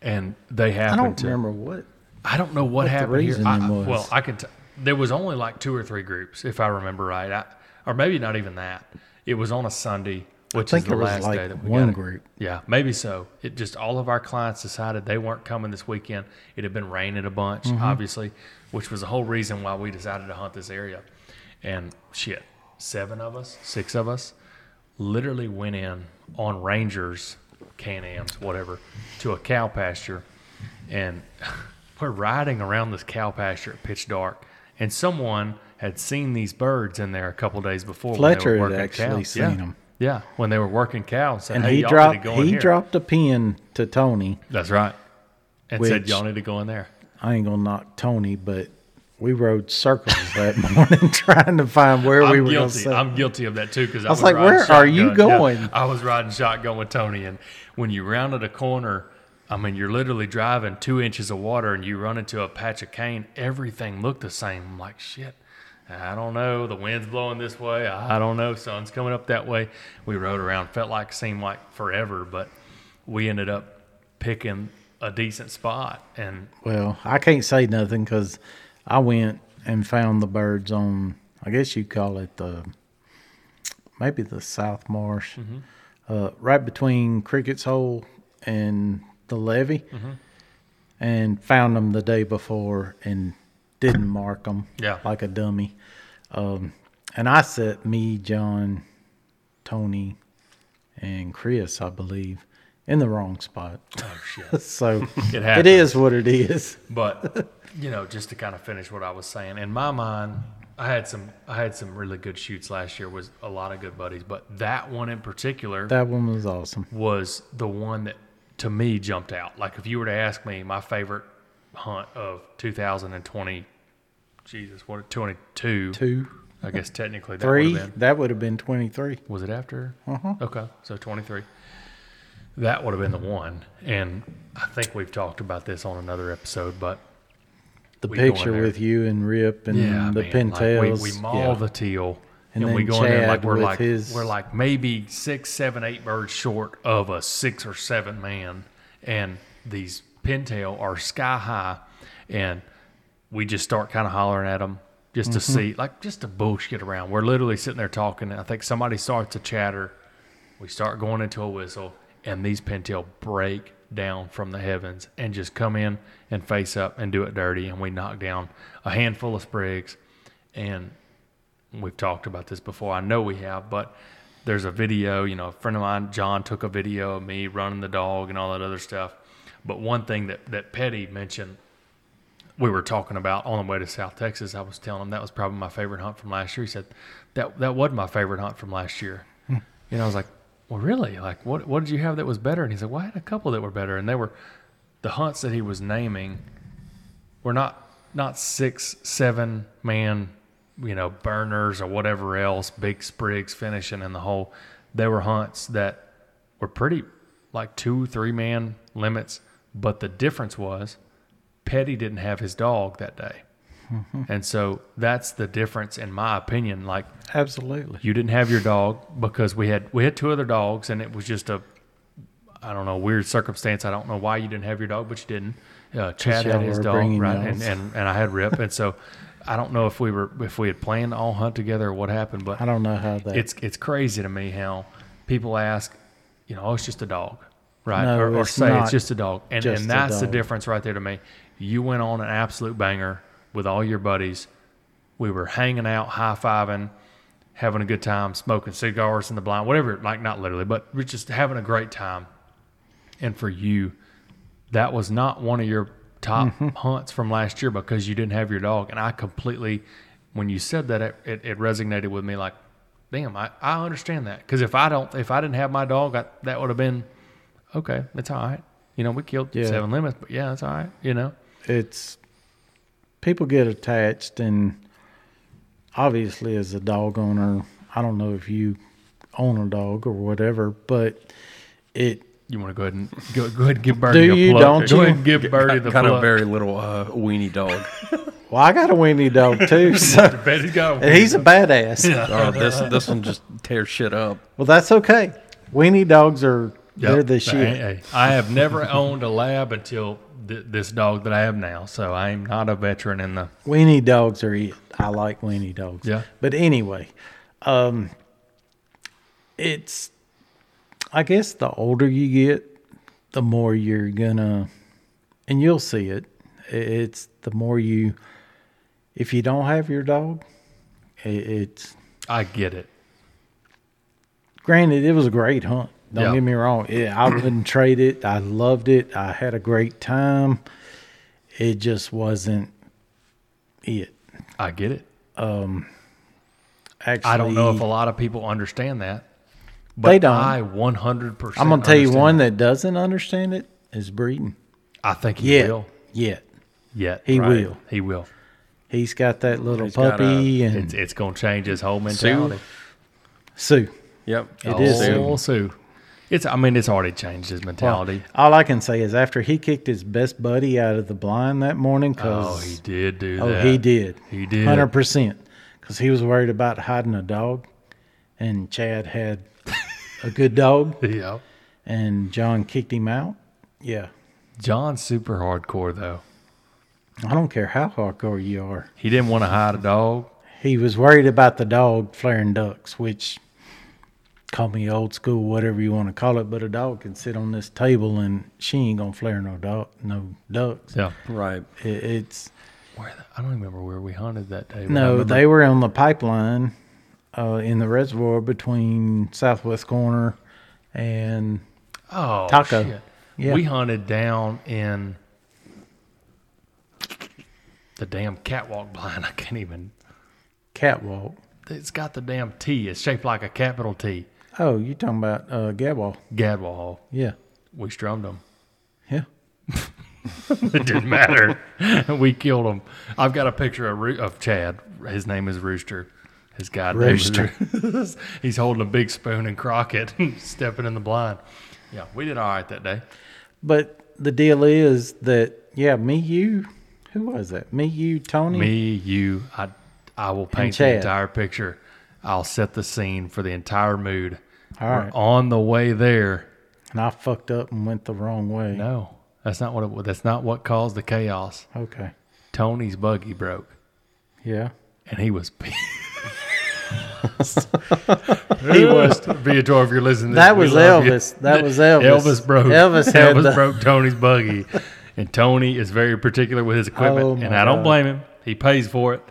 And they Mm-hmm. i happened don't to. remember what I don't know what, what happened here. I-. Well, I can. T- there was only like two or three groups, if I remember right, I, or maybe not even that. It was on a Sunday, which is the it was last like day that we one got group. Yeah, maybe so. It just all of our clients decided they weren't coming this weekend. It had been raining a bunch, Mm-hmm. obviously, which was the whole reason why we decided to hunt this area. And shit, seven of us, six of us, literally went in on Rangers, Can-Ams, whatever, to a cow pasture, and <laughs> we're riding around this cow pasture at pitch dark, and someone had seen these birds in there a couple days before. Fletcher were had actually cows. seen yeah. 'em. Yeah, when they were working cows, said, and hey, he dropped need to go in he here. dropped a pin to tony That's right, and said y'all need to go in there. i ain't gonna knock tony but we rode circles <laughs> that morning <laughs> trying to find where we I'm were guilty. I'm guilty of that too because I, was was like, "Where are you shotgun." Yeah, going? I was riding shotgun with Tony, and when you rounded a corner, I mean, you're literally driving two inches of water, and you run into a patch of cane. Everything looked the same. I'm like, shit. I don't know. The wind's blowing this way. I don't know. Sun's coming up that way. We rode around. Felt like seemed like forever, but we ended up picking a decent spot. And well i can't say nothing because i went and found the birds on, I guess you'd call it the, maybe the South Marsh, uh, right between Cricket's Hole and the levee, and found them the day before and didn't mark them Yeah. like a dummy. Um, and I set me, John, Tony, and Chris, I believe, in the wrong spot. Oh shit. <laughs> so It it is what it is. But <laughs> you know, just to kind of finish what I was saying, in my mind, I had some I had some really good shoots last year. Was a lot of good buddies, but that one in particular That one was awesome. was the one that to me jumped out. Like if you were to ask me my favorite hunt of 2020, Jesus, what 22? Two, I guess technically that three, would have been. that would have been 23. Was it after? Uh-huh. Okay, so 23. That would have been the one. And I think we've talked about this on another episode, but The We go in picture with you and Rip and yeah, the man, pintails. Like we, we maul yeah. the teal, And and, we go in there like we're like his- we're like maybe six, seven, eight birds short of a six or seven man, and these pintail are sky high, and we just start kind of hollering at them just to Mm-hmm. see, like just to bullshit around. We're literally sitting there talking. And I think somebody starts to chatter. We start going into a whistle, and these pintail break down from the heavens and just come in and face up and do it dirty. And we knock down a handful of sprigs. And we've talked about this before. I know we have, but there's a video. You know, a friend of mine, John, took a video of me running the dog and all that other stuff. But one thing that that Peddy mentioned we were talking about on the way to South Texas, I was telling him that was probably my favorite hunt from last year. He said that that was my favorite hunt from last year. Hmm. You know, I was like, well, really? Like, what what did you have that was better? And he said, well, I had a couple that were better, and they were the hunts that he was naming were not not six seven man you know burners or whatever else big sprigs finishing in the hole they were hunts that were pretty like two three man limits but the difference was Peddy didn't have his dog that day and so that's the difference in my opinion like Absolutely. you didn't have your dog because we had we had two other dogs and it was just a I don't know weird circumstance. I don't know why you didn't have your dog, but you didn't. Uh, Chad had his dog right, and, and and I had Rip, and so <laughs> I don't know if we were if we had planned to all hunt together or what happened, but I don't know how that. it's it's crazy to me how people ask, you know, oh, it's just a dog, right? No, or, or it's say it's just a dog, and and that's the difference right there to me. You went on an absolute banger with all your buddies. We were hanging out, high fiving, having a good time, smoking cigars in the blind, whatever. Like not literally, but we're just having a great time. And for you, that was not one of your top Mm-hmm. hunts from last year because you didn't have your dog. And I completely, when you said that, it, it, it resonated with me. Like, damn, I, I understand that. Because if I don't, if I didn't have my dog, I, that would have been okay. It's all right. You know, we killed Yeah. seven limits, but yeah, it's all right. You know, it's people get attached and obviously as a dog owner i don't know if you own a dog or whatever but it you want to go ahead and go, go ahead and give Birdie Do a you, plug. don't go you? ahead and give Birdie the kind plug. of very little uh, weenie dog. <laughs> well i got a weenie dog <laughs> too so Betty's got a and he's a badass oh, this this one just tears shit up. well that's okay weenie dogs are they're Yep. the Hey, shit hey, I have never owned a lab until th- this dog that I have now, so I am not a veteran in the. Weenie dogs are it. I like weenie dogs. Yeah. But anyway, um, it's, I guess the older you get, the more you're gonna, and you'll see it. It's the more you, if you don't have your dog, it's, I get it. granted, it was a great hunt. Don't Yeah. get me wrong. It, I wouldn't trade it. I loved it. I had a great time. It just wasn't it. I get it. Um, actually, I don't know if a lot of people understand that, but They don't. I 100. percent I'm gonna tell you one that doesn't understand it is Breeden. I think he Yet, will. yet Yet He right. will. He will. he's got that little He's puppy It's and it's going to change his whole mentality. Sue. Yep, It oh, is Oh, Sue. It's. I mean, it's already changed his mentality. All I can say is after he kicked his best buddy out of the blind that morning, cause oh, he did do oh, that. he did, He did. hundred percent, because he was worried about hiding a dog, and Chad had a good dog, <laughs> Yeah. and John kicked him out. Yeah, John's super hardcore though. I don't care how hardcore you are. He didn't want to hide a dog. He was worried about the dog flaring ducks, which call me old school, whatever you want to call it, but a dog can sit on this table and she ain't gonna flare no dog, no ducks. Yeah. Right. It, it's Where the, I don't remember where we hunted that day. no, they were on the pipeline uh, in the reservoir between Southwest Corner and oh Taco. shit. Yeah. We hunted down in the damn catwalk blind. <laughs> I can't even. Catwalk. It's got the damn T. It's shaped like a capital T. Oh, you're talking about uh, Gadwall? Gadwall Yeah, We strummed them. yeah. <laughs> it didn't matter. <laughs> we killed him. I've got a picture of, of Chad. His name is Rooster. His guy Rooster. <laughs> He's holding a big spoon and Crockett, <laughs> stepping in the blind. Yeah, we did all right that day. But the deal is that yeah, me, you, who was it? Me, you, Tony. Me, you, I, I will paint the entire picture. I'll set the scene for the entire mood. All We're on the way there. And I fucked up and went the wrong way. No, that's not what it. That's not what caused the chaos. Okay. Tony's buggy broke, Yeah. and he was. <laughs> he was Viator. If you're listening, That was love you. Elvis. That was Elvis. Elvis broke. Elvis Elvis the- broke Tony's buggy, and Tony is very particular with his equipment, Oh, and I don't God. blame him. He pays for it,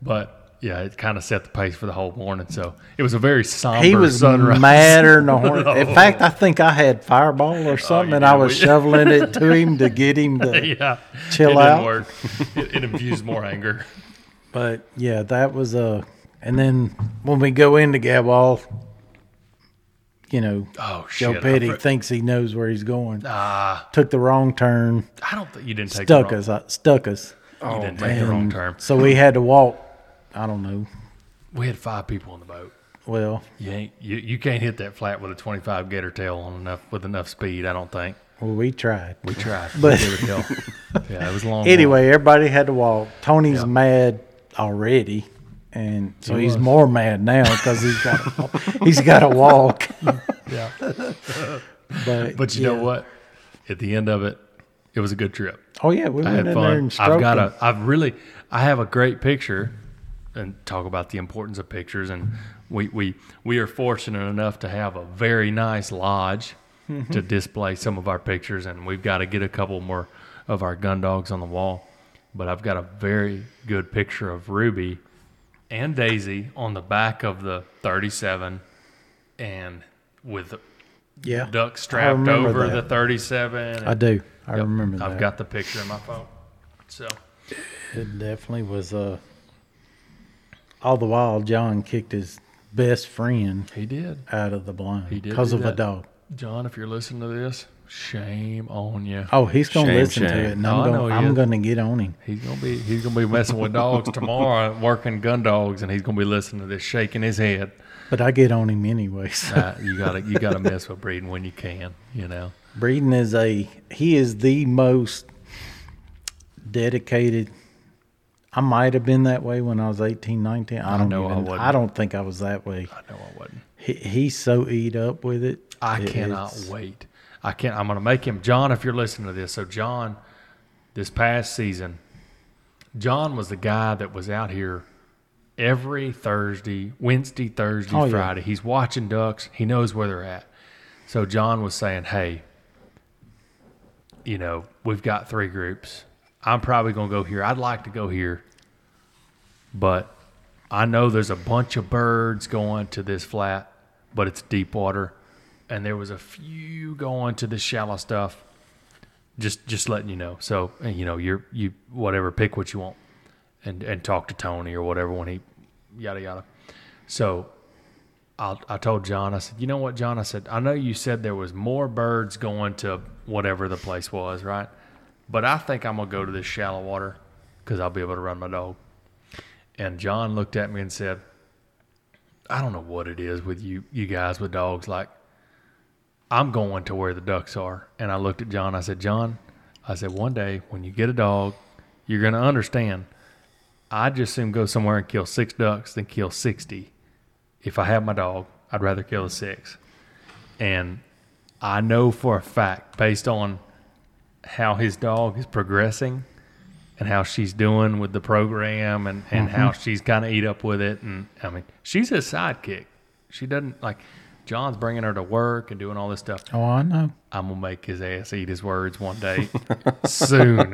but yeah, it kind of set the pace for the whole morning. So it was a very somber He was sunrise. madder than a <laughs> hornet. In oh. fact, I think I had fireball or oh, something, you and I was <laughs> shoveling it to him to get him to. <laughs> yeah, Chill it out. It, it infused more anger. But yeah, that was a. And then when we go into Gadwall, you know, Oh shit! Joe I Peddy fr- thinks he knows where he's going. Ah, Took the wrong turn, I don't think you didn't take the stuck wrong, us, uh, stuck us. You didn't take the wrong And turn. So we had to walk. I don't know. We had five people on the boat. Well, You ain't you, you can't hit that flat with a 25 gator tail on enough with enough speed. I don't think well, we tried. we tried. But- Gator tail. yeah, it was a long. <laughs> walk. Anyway, everybody had to walk. Tony's Yeah. mad already, and so He he's was. more mad now because he's got <laughs> he's got to walk. <laughs> yeah. <laughs> But But you yeah. know what? At the end of it, it was a good trip. Oh yeah, we I went had in there fun. and stroked I've got a. I've really. I have a great picture, and talk about the importance of pictures. And we we we are fortunate enough to have a very nice lodge Mm-hmm. to display some of our pictures, and we've got to get a couple more of our gun dogs on the wall. But I've got a very good picture of Ruby and Daisy on the back of the 37, and with the yeah. duck strapped over that. the 37. I do. I Yep, remember that. I've got the picture in my phone. So It definitely was. Uh, all the while, John kicked his best friend he did. out of the blind because of a dog. John, if you're listening to this, shame on you. Oh, he's gonna Shame, listen to it, and Oh, I I'm know gonna he I'm is. gonna get on him. He's gonna be he's gonna be messing with dogs <laughs> tomorrow, working gun dogs, and he's gonna be listening to this, shaking his head. But I get on him anyways. Uh, you gotta you gotta mess with Breeden when you can, you know. Breeden is a he is the most dedicated. I might have been that way when I was 18, 19. I don't know I even, wasn't. I don't think I was that way. I know I wasn't. He, he's so eat up with it. I It- cannot it's- wait. I can't. I'm gonna make him John. If you're listening to this, so John, this past season, John was the guy that was out here every Thursday, Wednesday, Thursday, Oh, yeah. Friday. He's watching ducks. He knows where they're at. So John was saying, "Hey, you know, we've got three groups. I'm probably gonna go here. I'd like to go here, but I know there's a bunch of birds going to this flat, but it's deep water, and there was a few going to the shallow stuff. Just just letting you know. So you know, you're you whatever, pick what you want, and and talk to Tony or whatever when he yada yada. So I I told John, I said, you know what, John? I said, I know you said there was more birds going to whatever the place was, right? But I think I'm gonna go to this shallow water because I'll be able to run my dog. And John looked at me and said, I don't know what it is with you, you guys with dogs. Like, I'm going to where the ducks are. And I looked at John. I said, John, I said, one day when you get a dog, you're going to understand. I'd just soon go somewhere and kill six ducks than kill 60. If I have my dog, I'd rather kill the six. And I know for a fact, based on how his dog is progressing and how she's doing with the program and, and how mm-hmm. she's kind of eat up with it. And I mean, she's his sidekick. She doesn't like John's bringing her to work and doing all this stuff. Oh, I know. I'm gonna make his ass eat his words one day <laughs> soon.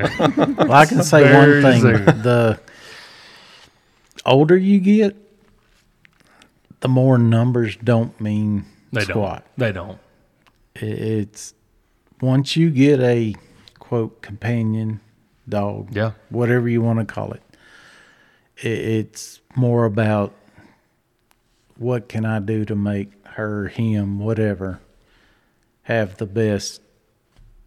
Well, I can say Very one thing: soon. the older you get, the more numbers don't mean They squat. don't. They don't. It's once you get a quote companion dog, Yeah. whatever you want to call it, it's more about what can I do to make her, him, whatever, have the best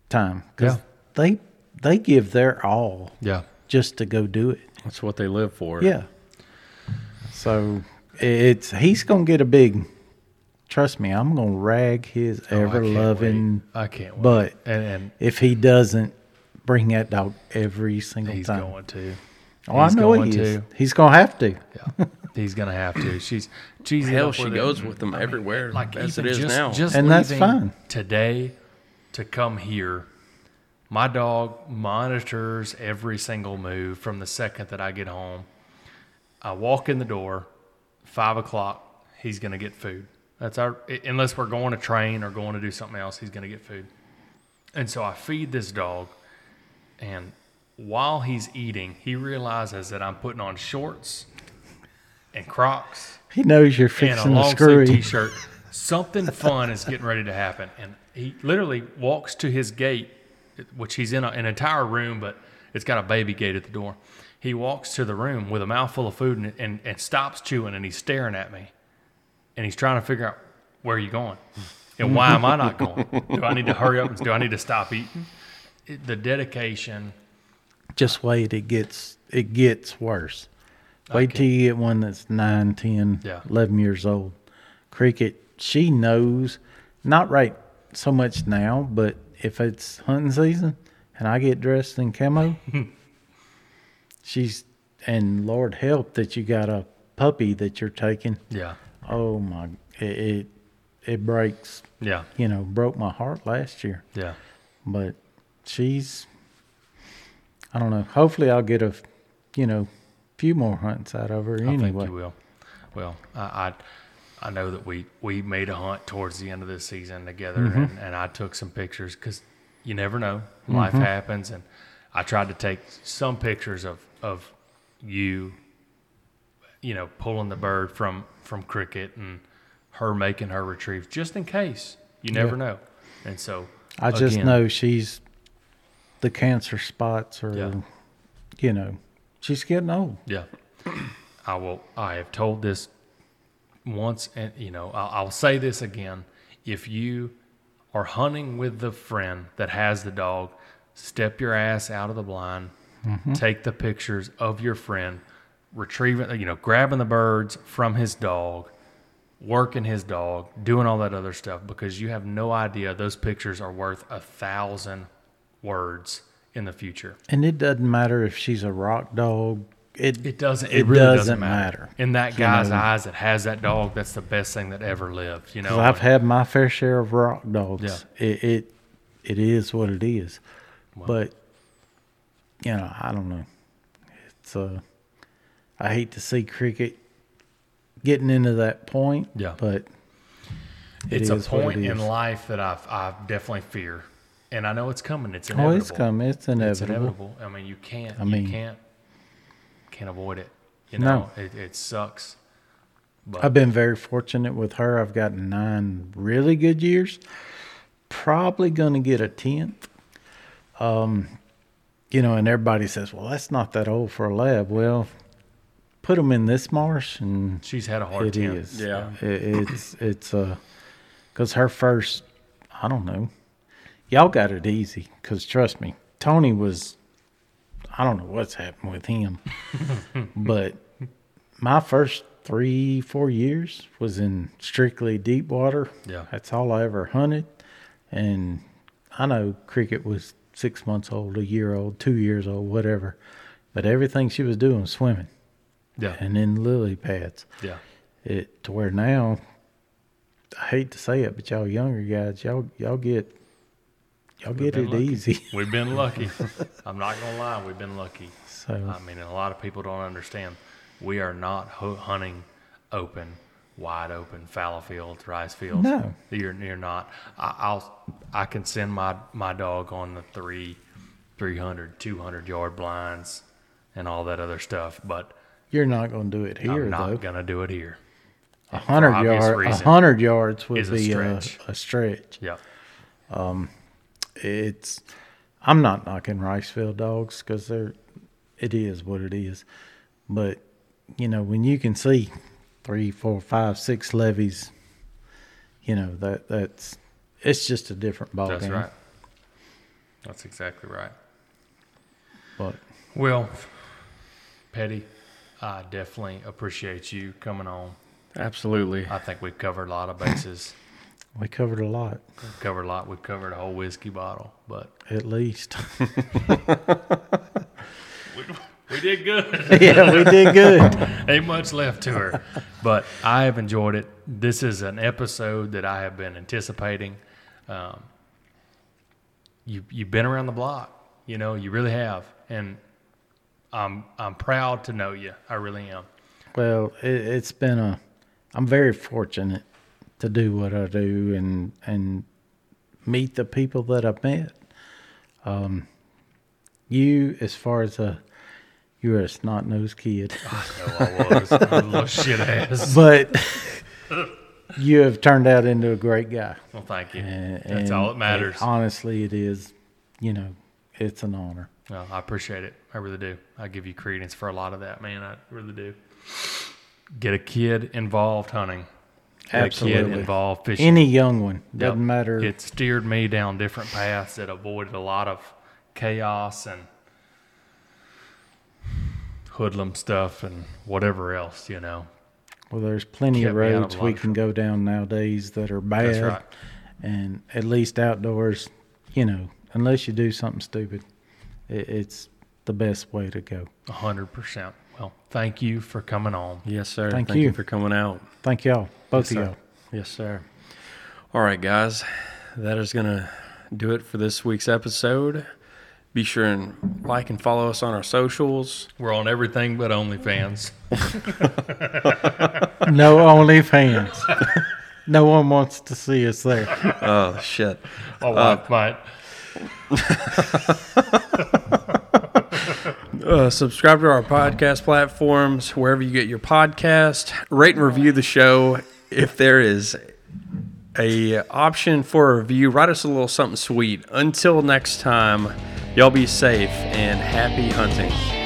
time. 'Cause Yeah. they they give their all Yeah. just to go do it. That's what they live for. Yeah. So it's he's gonna get a big. Trust me, I'm gonna rag his Oh, ever loving. I can't wait. but and, and if he doesn't bring that dog every single he's time. He's going to. oh, he's I know going he is. to. He's gonna have to. Yeah. <laughs> He's gonna have to. <clears throat> She's she's Hell, she goes it. with them I mean, everywhere Like as it is just, now. just And that's fine. Today, to come here, my dog monitors every single move from the second that I get home. I walk in the door, five o'clock. He's gonna get food. That's our unless we're going to train or going to do something else. He's gonna get food. And so I feed this dog, and while he's eating, he realizes that I'm putting on shorts and Crocs He knows you're and a fixing the long screw. sleeve t-shirt. Something <laughs> fun is getting ready to happen, and he literally walks to his gate, which he's in a, an entire room, but it's got a baby gate at the door. He walks to the room with a mouthful of food and, and, and stops chewing, and he's staring at me, and he's trying to figure out where are you going, and why am I not going? Do I need to hurry up? and Do I need to stop eating? It- the dedication. Just wait, it gets it gets worse. Wait till you get one that's 9, 10, Yeah. 11 years old. Cricket, she knows, not right so much now, but if it's hunting season and I get dressed in camo, <laughs> she's, and Lord help that you got a puppy that you're taking. Yeah, Oh my, it, it, it breaks, yeah, you know, broke my heart last year. yeah. But she's, I don't know. Hopefully, I'll get a, you know, few more hunts out of her I think you will. Well, I, I I know that we we made a hunt towards the end of this season together, Mm-hmm. and, and I took some pictures because you never know, life happens, and I tried to take some pictures of of you, you know, pulling the bird from from cricket and her making her retrieve, just in case. You never Yeah. know, and so I just again, know she's, the cancer spots are, Yeah. you know, she's getting old. Yeah, I will. I have told this once, and you know, I'll, I'll say this again. If you are hunting with the friend that has the dog, step your ass out of the blind, mm-hmm. take the pictures of your friend, retrieving, you know, grabbing the birds from his dog, working his dog, doing all that other stuff, because you have no idea those pictures are worth a thousand words in the future. And it doesn't matter if she's a rock dog. It, It doesn't. It, It really doesn't, doesn't matter. matter. In that You guy's know. eyes that has that dog, that's the best thing that ever lived. You know, I've had my fair share of rock dogs. Yeah. It, it, it is what it is. but, you know, I don't know. It's, uh, I hate to see cricket getting into that point. Yeah. But it it's a is what it point in life that I've I definitely fear, and I know it's coming. It's Oh, inevitable. it's coming. It's inevitable. It's inevitable. I mean, you can't. I mean- you can't. Can't avoid it. You No. know, it, it sucks. But I've been very fortunate with her. I've gotten nine really good years. Probably going to get a tenth. Um, you know, and everybody says, "Well, that's not that old for a lab." Well, put them in this marsh, and she's had a hard it time. is. Yeah. It, it's it's uh, because her first, I don't know, y'all got it easy. Because trust me, Tony was, I don't know what's happened with him, <laughs> but my first three four years was in strictly deep water. Yeah. that's all I ever hunted, and I know cricket was six months old, a year old, two years old, whatever, but everything she was doing was swimming Yeah. and in lily pads Yeah. it to where now I hate to say it, but y'all younger guys, y'all y'all get y'all get it lucky. easy. <laughs> We've been lucky. I'm not gonna lie, we've been lucky. So I mean, a lot of people don't understand. We are not hunting open, wide open fallow fields, rice fields. No. you're you're not. I, I'll I can send my my dog on the three, 300, 200 yard blinds, and all that other stuff, but you're not going to do it here I'm not though. gonna do it here. A hundred obvious yard, a hundred yards would a be a, stretch. a stretch. Yeah, um, It's. I'm not knocking Riceville dogs because they're. It is what it is, but you know when you can see three, four, five, six levies, you know that that's it's just a different ball that's game. right. That's exactly right. But Well, Peddy, I definitely appreciate you coming on. Absolutely. I think we've covered a lot of bases. <laughs> we covered a lot, We've covered a lot. We've covered a whole whiskey bottle, but at least. <laughs> we did good. <laughs> yeah, we did good. Ain't much left to her, but I have enjoyed it. This is an episode that I have been anticipating. Um, you you've been around the block, you know, you really have, and I'm I'm proud to know you. I really am. Well, it, it's been a. I'm very fortunate to do what I do and and meet the people that I've met. Um, you, as far as a, you're a snot nosed kid, <laughs> I was I'm a little shit ass. <laughs> but you have turned out into a great guy. Well, thank you. And, That's all that and matters. honestly, it is. You know, it's an honor. Well, I appreciate it. I really do. I give you credence for a lot of that, man. I really do. Get a kid involved hunting. Get a kid Absolutely. involved fishing. Any young one doesn't matter. It steered me down different paths that avoided a lot of chaos and hoodlum stuff and whatever else, you know. Well, there's plenty Kept of out of roads we can go down nowadays that are bad. That's right. And at least outdoors, you know, unless you do something stupid, it's the best way to go. A hundred percent. Well, thank you for coming on. Yes, sir. Thank you. you. for coming out. Thank y'all, both Yes, of y'all. Yes, sir. All right, guys. That is going to do it for this week's episode. Be sure and like and follow us on our socials. We're on everything but OnlyFans. <laughs> No OnlyFans. <laughs> no one wants to see us there. Oh, shit. My wife uh, might. <laughs> Uh, subscribe to our podcast platforms wherever you get your podcast. Rate and review the show. If there is a option for a review, write us a little something sweet. Until next time, y'all be safe and happy hunting.